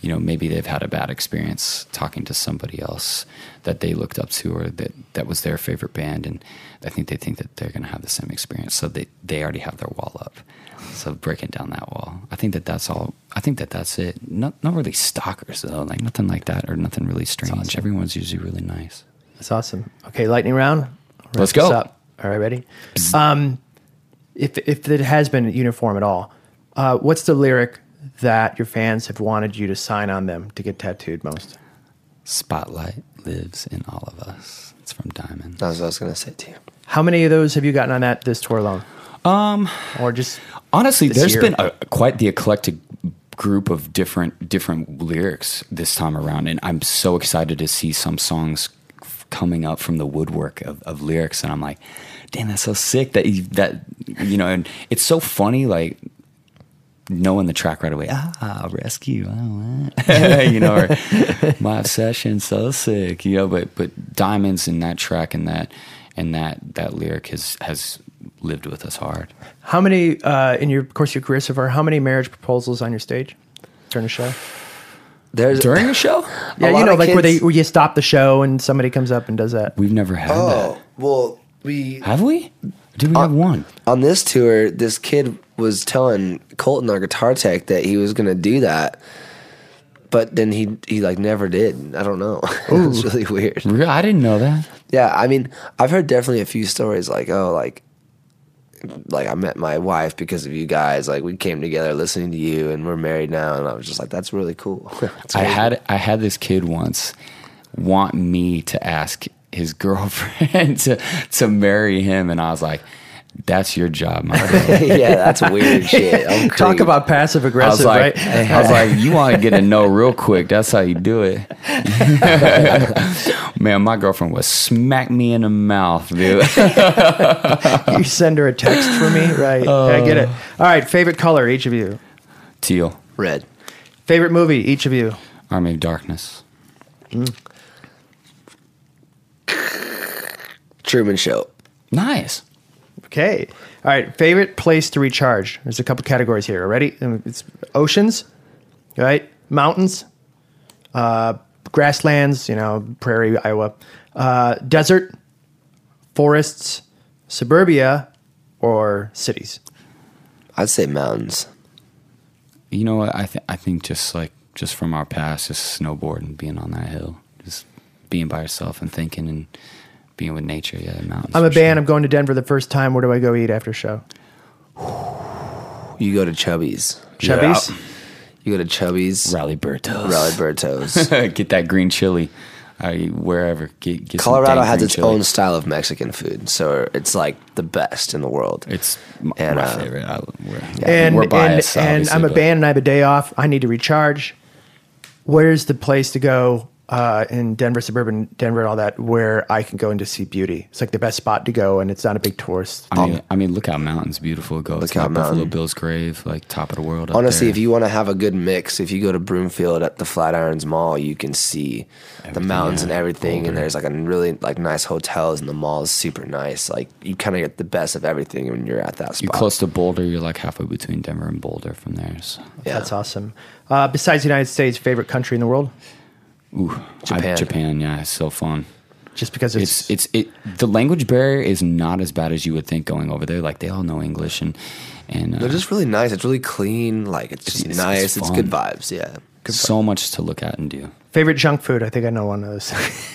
you know maybe they've had a bad experience talking to somebody else that they looked up to or that that was their favorite band and I think they think that they're going to have the same experience so they they already have their wall up so breaking down that wall I think that that's all I think that that's it not not really stalkers though like nothing like that or nothing really strange everyone's usually really nice That's awesome. Okay, lightning round. Let's go. up. All right, ready? Um, if if it has been uniform at all, uh, what's the lyric that your fans have wanted you to sign on them to get tattooed most? Spotlight lives in all of us. It's from Diamond. That's what I was gonna say to you. How many of those have you gotten on that this tour alone? Um, or just Honestly, This there's year. been a, quite the eclectic group of different different lyrics this time around, and I'm so excited to see some songs coming up from the woodwork of, of lyrics, and I'm like, damn, that's so sick that you, that you know, and it's so funny, like knowing the track right away. Ah, rescue, oh, what? you know, or my obsession, so sick, you know. But but diamonds in that track and that and that that lyric has has lived with us hard. how many uh, in your of course your career so far? How many marriage proposals on your stage during the show? There's During the show, Yeah, lot you know, of like where they where you stop the show and somebody comes up and does that. we've never had Oh that. well, we Have we? Did we have one? on this tour, this kid was telling Colton, our guitar tech, that he was gonna do that, but then he he like never did. I don't know. it's really weird. I didn't know that. Yeah, I mean, I've heard definitely a few stories like, oh, like, like I met my wife because of you guys. Like we came together listening to you, and we're married now. And I was just like, that's really cool. That's I had I had this kid once want me to ask his girlfriend to to marry him, and I was like, "That's your job, my girl." yeah, that's weird shit. Talk about passive I aggressive, like, right? I was like, you want to get a know real quick. That's how you do it. Man, my girlfriend would smack me in the mouth, dude. you send her a text for me, right? I get it. All right, favorite color, each of you. Teal, red. Favorite movie, each of you. Army of Darkness. Mm. Truman Show. Nice. Okay. All right. Favorite place to recharge. There's a couple categories here. Ready? It's oceans, right? Mountains, uh, grasslands. You know, prairie, Iowa, uh, desert, forests, suburbia, or cities. I'd say mountains. You know what? I th- I think just like just from our past, just snowboarding, being on that hill, just being by yourself and thinking and being with nature. Yeah, the mountains. I'm a for sure. band. I'm going to Denver the first time. Where do I go eat after show? You go to Chubby's. Chubby's. You go to Chubby's. Rally Bertos. Rally Bertos. get that green chili. Uh, wherever. Get, get Colorado has its chili. own style of Mexican food, so it's like the best in the world. It's m- And, my uh, favorite. I, we're, and we're biased, and obviously, I'm a but- band and I have a day off. I need to recharge. Where's the place to go uh, in Denver, suburban Denver, and all that, where I can go and just see beauty? It's like the best spot to go, and it's not a big tourist. I mean, I mean, look out mountains, beautiful. Go. It's Lookout like Buffalo Bill's grave, like top of the world. up Honestly, there. if you want to have a good mix, if you go to Broomfield at the Flatirons Mall, you can see the mountains yeah. and everything. Boulder. And there's like a really like nice hotels, and the mall is super nice. Like you kind of get the best of everything when you're at that spot. you're close to Boulder, you're like halfway between Denver and Boulder from there. So. Yeah. That's awesome. Uh, besides the United States, favorite country in the world? Ooh, Japan. I, Japan, yeah, it's so fun. Just because it's, It's it's it. The language barrier is not as bad as you would think going over there. Like they all know English and and uh, They're just really nice. It's really clean. Like it's just It's- it's- nice. it's It's, good vibes. Yeah. Good so much to look at and do. favorite junk food. I think I know one of those.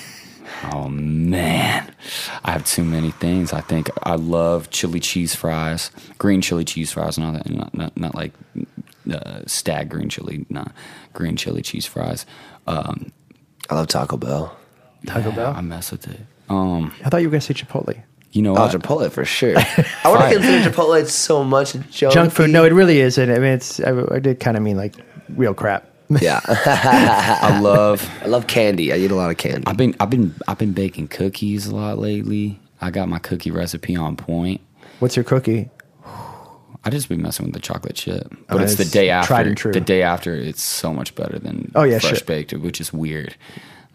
Oh man, I have too many things. I think I love chili cheese fries, green chili cheese fries, and all that, not not, not like uh, stag green chili, not green chili cheese fries. Um, I love Taco Bell. Taco yeah, Bell. I mess with it. Um, I thought you were going to say Chipotle. You know Oh, what? Chipotle for sure. I want Fire. to consider Chipotle so much junk, Junk food. No, it really isn't. I mean, it's. I, I did kind of mean like real crap. yeah. I love. I love candy. I eat a lot of candy. I've been I've been I've been baking cookies a lot lately. I got my cookie recipe on point. What's your cookie? I just be messing with the chocolate chip, but it's the day after. tried and true. The day after, it's so much better than Oh, yeah, fresh sure. baked, which is weird.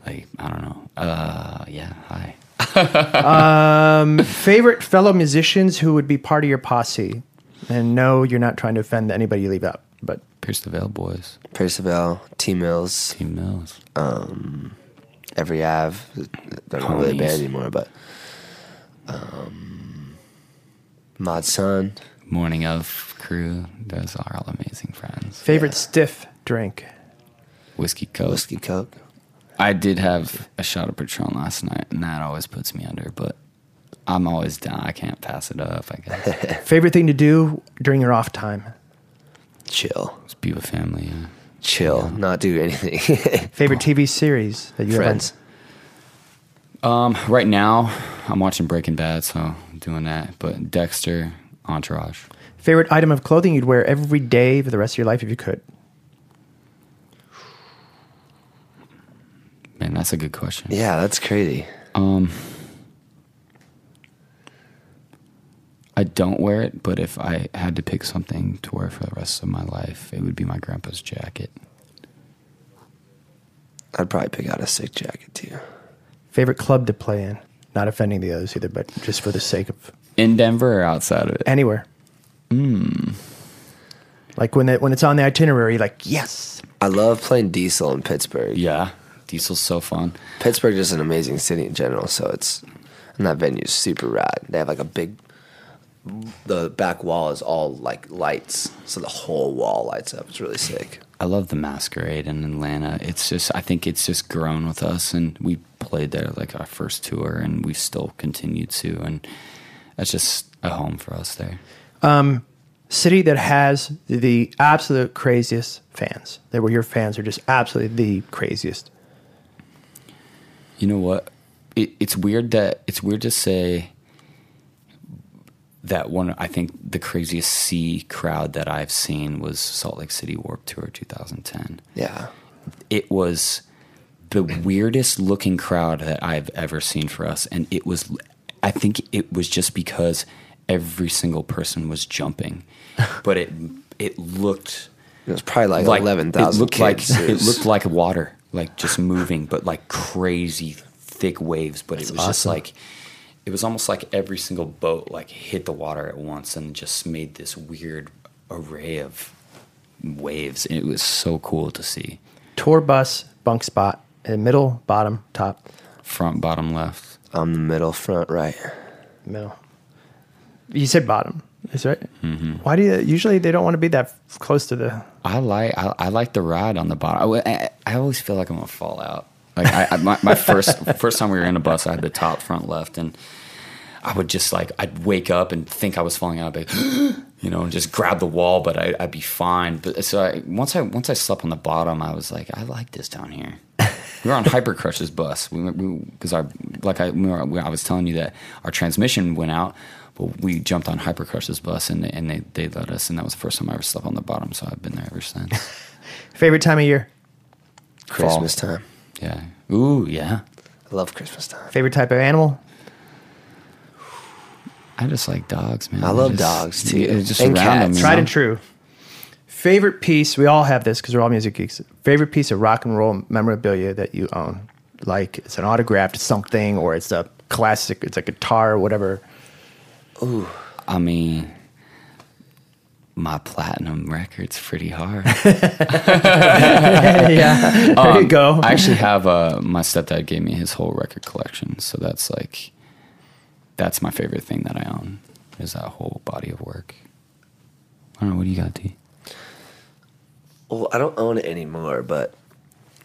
Like I don't know. Uh, yeah. Hi. um, Favorite fellow musicians who would be part of your posse? And no, you're not trying to offend anybody you leave out. But Pierce the Veil Boys, Percival, T Mills, Team Mills. Every Ave. They're not really a band anymore, but um, Mod Sun. Morning of crew. Those are all amazing friends. favorite stiff drink? Whiskey Coke. Whiskey Coke. I did have a shot of Patron last night, and that always puts me under. But I'm always down. I can't pass it up. I guess Favorite thing to do during your off time? Chill. just be with family. Yeah. Chill. Not do anything. Favorite TV series that you Friends. Um, right now, I'm watching Breaking Bad, so I'm doing that. But Dexter, Entourage. Favorite item of clothing you'd wear every day for the rest of your life if you could? Man, that's a good question. yeah, that's crazy. Um, I don't wear it, but if I had to pick something to wear for the rest of my life, it would be my grandpa's jacket. I'd probably pick out a sick jacket too. Favorite club to play in? Not offending the others either, but just for the sake of In Denver or outside of it? anywhere. Hmm. Like when it, when it's on the itinerary, like yes. I love playing Diesel in Pittsburgh. Yeah, Diesel's so fun. Pittsburgh is an amazing city in general, so it's and that venue is super rad. They have like a big the back wall is all like lights, so the whole wall lights up. It's really sick. I love the Masquerade in Atlanta. It's just, I think it's just grown with us, and we played there like our first tour, and we've still continued to, and that's just a home for us there. Um, city that has the absolute craziest fans. That where your fans are just absolutely the craziest. You know what? It, it's weird that it's weird to say that one. I think the craziest C crowd that I've seen was Salt Lake City Warped Tour 2010. Yeah. It was the weirdest looking crowd that I've ever seen for us, and it was. I think it was just because every single person was jumping, but it it looked It was probably like, eleven thousand. It looked kids. like It looked like water, like just moving, but like crazy thick waves. But it was just like it was almost like every single boat like hit the water at once and just made this weird array of waves. And it was so cool to see. Tour bus bunk spot in middle, bottom, top, Front, bottom, left. On the middle, front, right. middle. You said bottom. Is right. Mm-hmm. Why do you usually they don't want to be that close to the? I like I, I like the ride on the bottom. I, I, I always feel like I'm gonna fall out. Like I, I my, my first first time we were in a bus, I had the top front left, and I would just like I'd wake up and think I was falling out, but you know, and just grab the wall, but I, I'd be fine. But so I, once I once I slept on the bottom, I was like, I like this down here. We were on Hyper Crush's bus. We because our like I we were, I was telling you that our transmission went out, but we jumped on Hyper Crush's bus and they, and they they let us, and that was the first time I ever slept on the bottom. So I've been there ever since. Favorite time of year. Christmas time. yeah. Ooh, yeah. I love Christmas time. Favorite type of animal. I just like dogs, man. I love Just- dogs, too. yeah, Just And around cats. them, Tried know? and true. Favorite piece. We all have this because we're all music geeks. Favorite piece of rock and roll memorabilia that you own. Like it's an autographed something, or it's a classic. It's a guitar, or whatever. Ooh. I mean, my platinum record's pretty hard. yeah. there you go. Um, I actually have uh, my stepdad gave me his whole record collection, so that's like that's my favorite thing that I own is that whole body of work. I don't know. What do you got, D? Well, I don't own it anymore, but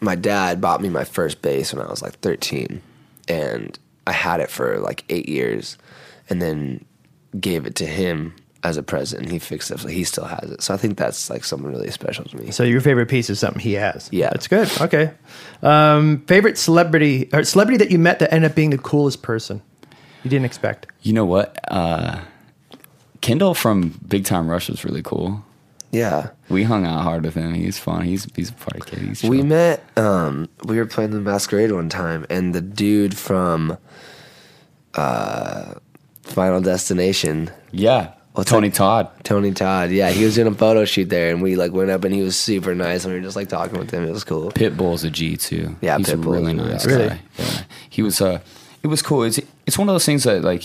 my dad bought me my first bass when I was like 13, and I had it for like eight years, and then gave it to him as a present, and he fixed it, so he still has it. So I think that's like something really special to me. so your favorite piece is something he has. Yeah. that's good. Okay. Um, favorite celebrity or celebrity that you met that ended up being the coolest person. you didn't expect? You know what? Uh, Kendall from Big Time Rush was really cool. Yeah. We hung out hard with him. He's fun. He's he's a party kid. He's We chill. met. Um, we were playing the masquerade one time, and the dude from uh, Final Destination, Yeah. What's Tony that? Todd. Tony Todd. Yeah, he was doing a photo shoot there, and we like went up, and he was super nice, and we were just like talking with him. It was cool. Pitbull's a G too. Yeah, he's Pitbull's a really a- nice Really? guy. Yeah, he was. Uh, it was cool. It's it's one of those things that like,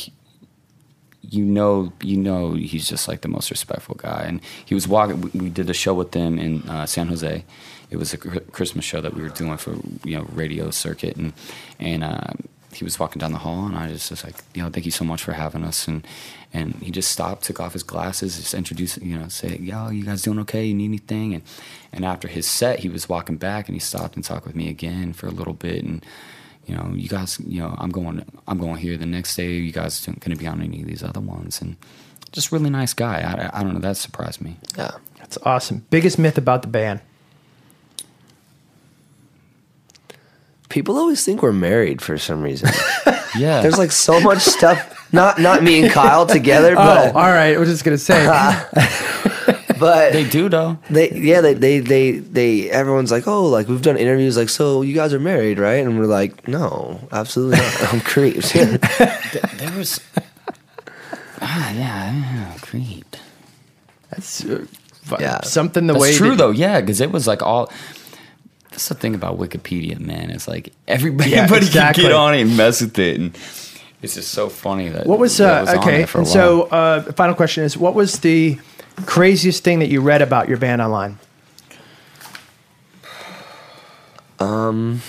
you know, you know, he's just like the most respectful guy. And he was walking. We, did a show with them in uh, San Jose. It was a Christmas show that we were doing for you know radio circuit, and and uh, he was walking down the hall, and I just was like, you know, thank you so much for having us, and and he just stopped, took off his glasses, just introduced, you know, say, yo, you guys doing okay? You need anything? And and after his set, he was walking back, and he stopped and talked with me again for a little bit, and you know, you guys, you know, I'm going, I'm going here the next day. You guys going to be on any of these other ones, and just really nice guy. I, I don't know, that surprised me. Yeah. That's awesome. Biggest myth about the band? People always think we're married for some reason. Yeah, There's like so much stuff. Not not me and Kyle together, oh, but oh, all right. I was just gonna say. but they do though. They yeah they, they they they everyone's like oh like we've done interviews like so you guys are married right and we're like no absolutely not I'm creeped There was, ah, yeah, yeah, creep. That's uh, Yeah. something the way That's way true that- though, yeah, because it was like all. That's the thing about Wikipedia, man. It's like everybody, Yeah, everybody exactly. can get on it and mess with it, and it's just so funny that. What was that uh, on okay? there for a And while. so, uh, final question is: What was the craziest thing that you read about your band online? Um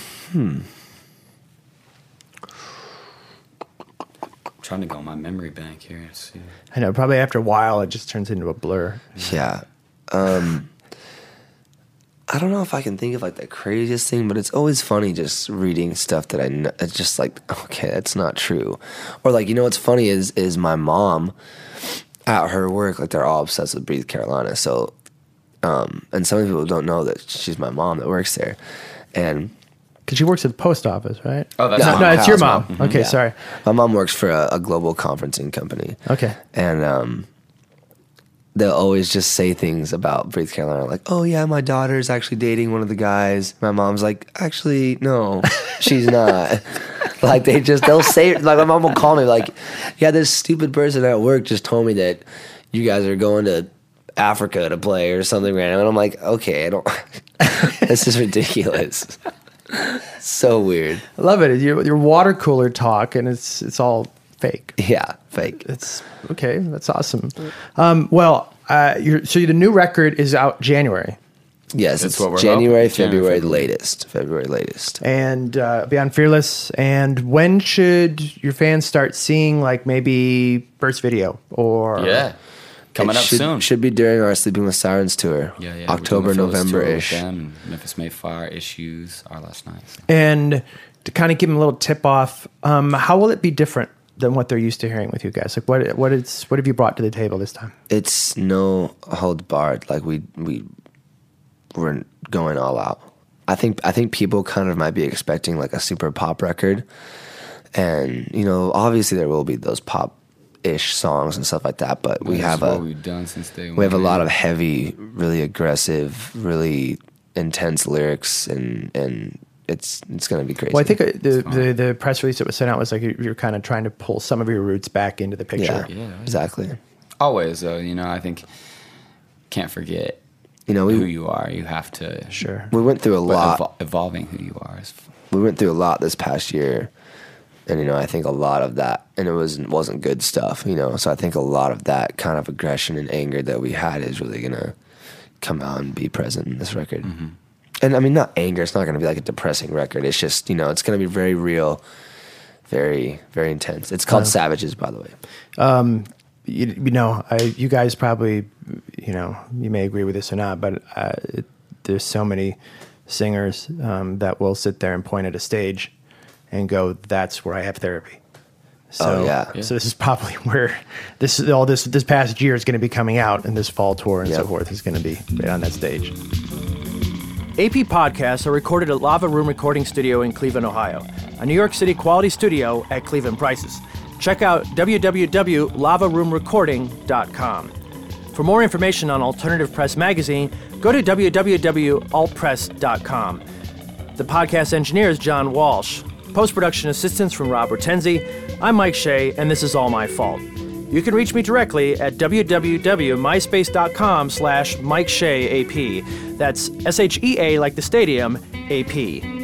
trying to go on my memory bank here. Let's see. I know. Probably after a while, it just turns into a blur. yeah um I don't know if I can think of like the craziest thing but it's always funny just reading stuff that I know it's just like okay that's not true or like you know what's funny is is my mom at her work like they're all obsessed with Breathe Carolina so um and some people don't know that she's my mom that works there and Because she works at the post office, right? Oh, that's no, no, it's your Kyle's mom. mom. Okay, Yeah. sorry. My mom works for a, a global conferencing company. Okay. And um, they'll always just say things about Breathe Carolina, like, "Oh yeah, my daughter's actually dating one of the guys." My mom's like, "Actually, no, she's not." like they just they'll say like my mom will call me like, "Yeah, this stupid person at work just told me that you guys are going to." Africa to play or something random, and I'm like, okay, I don't. this is ridiculous. so weird. I love it. Your, your water cooler talk, and it's it's all fake. Yeah, fake. It's okay. That's awesome. Um, well, uh, you're, so the new record is out January, Yes, That's it's what we're January, hoping. January, February, February. latest. February latest. and uh, Beyond Fearless. And when should your fans start seeing like maybe first video or Yeah, coming It up should, soon. Should be during our Sleeping with Sirens tour. yeah, yeah. October, doing the Phyllis November tour with ish. them, and Memphis May Fire issues our last night. so. And to kind of give them a little tip off, um, how will it be different than what they're used to hearing with you guys? Like, what what is what have you brought to the table this time? It's no hold barred. Like we we we're going all out. I think I think people kind of might be expecting like a super pop record, and you know obviously there will be those pop ish songs and stuff like that. But we This have what a we've done since day one. we have a lot of heavy, really aggressive, really intense lyrics, and and it's it's gonna be crazy. Well, I think uh, the, the the press release that was sent out was like you- you're kind of trying to pull some of your roots back into the picture. yeah, Yeah, exactly. always though. You know, I think can't forget You know, who you are. You have to Sure. we went through a lot. evol- evolving who you are. Is, we went through a lot this past year and you know i think a lot of that and it was wasn't good stuff you know so i think a lot of that kind of aggression and anger that we had is really gonna come out and be present in this record mm-hmm. and i mean not anger it's not gonna be like a depressing record it's just you know it's gonna be very real very very intense it's called savages by the way um, you, you know, I, you guys probably, you know, you may agree with this or not, but uh, it, there's so many singers um, that will sit there and point at a stage and go, "That's where I have therapy." So, Oh, yeah. So this is probably where this all this this past year is going to be coming out, and this fall tour and so forth is going to be right on that stage. AP podcasts are recorded at Lava Room Recording Studio in Cleveland, Ohio, a New York City quality studio at Cleveland prices. Check out www.lavaroomrecording.com. For more information on Alternative Press Magazine, go to www.altpress.com. The podcast engineer is John Walsh. Post production assistance from Rob Hortensi. I'm Mike Shea, and this is all my fault. You can reach me directly at www.myspace.com slash Mike Shea AP. That's S H E A like the stadium, AP.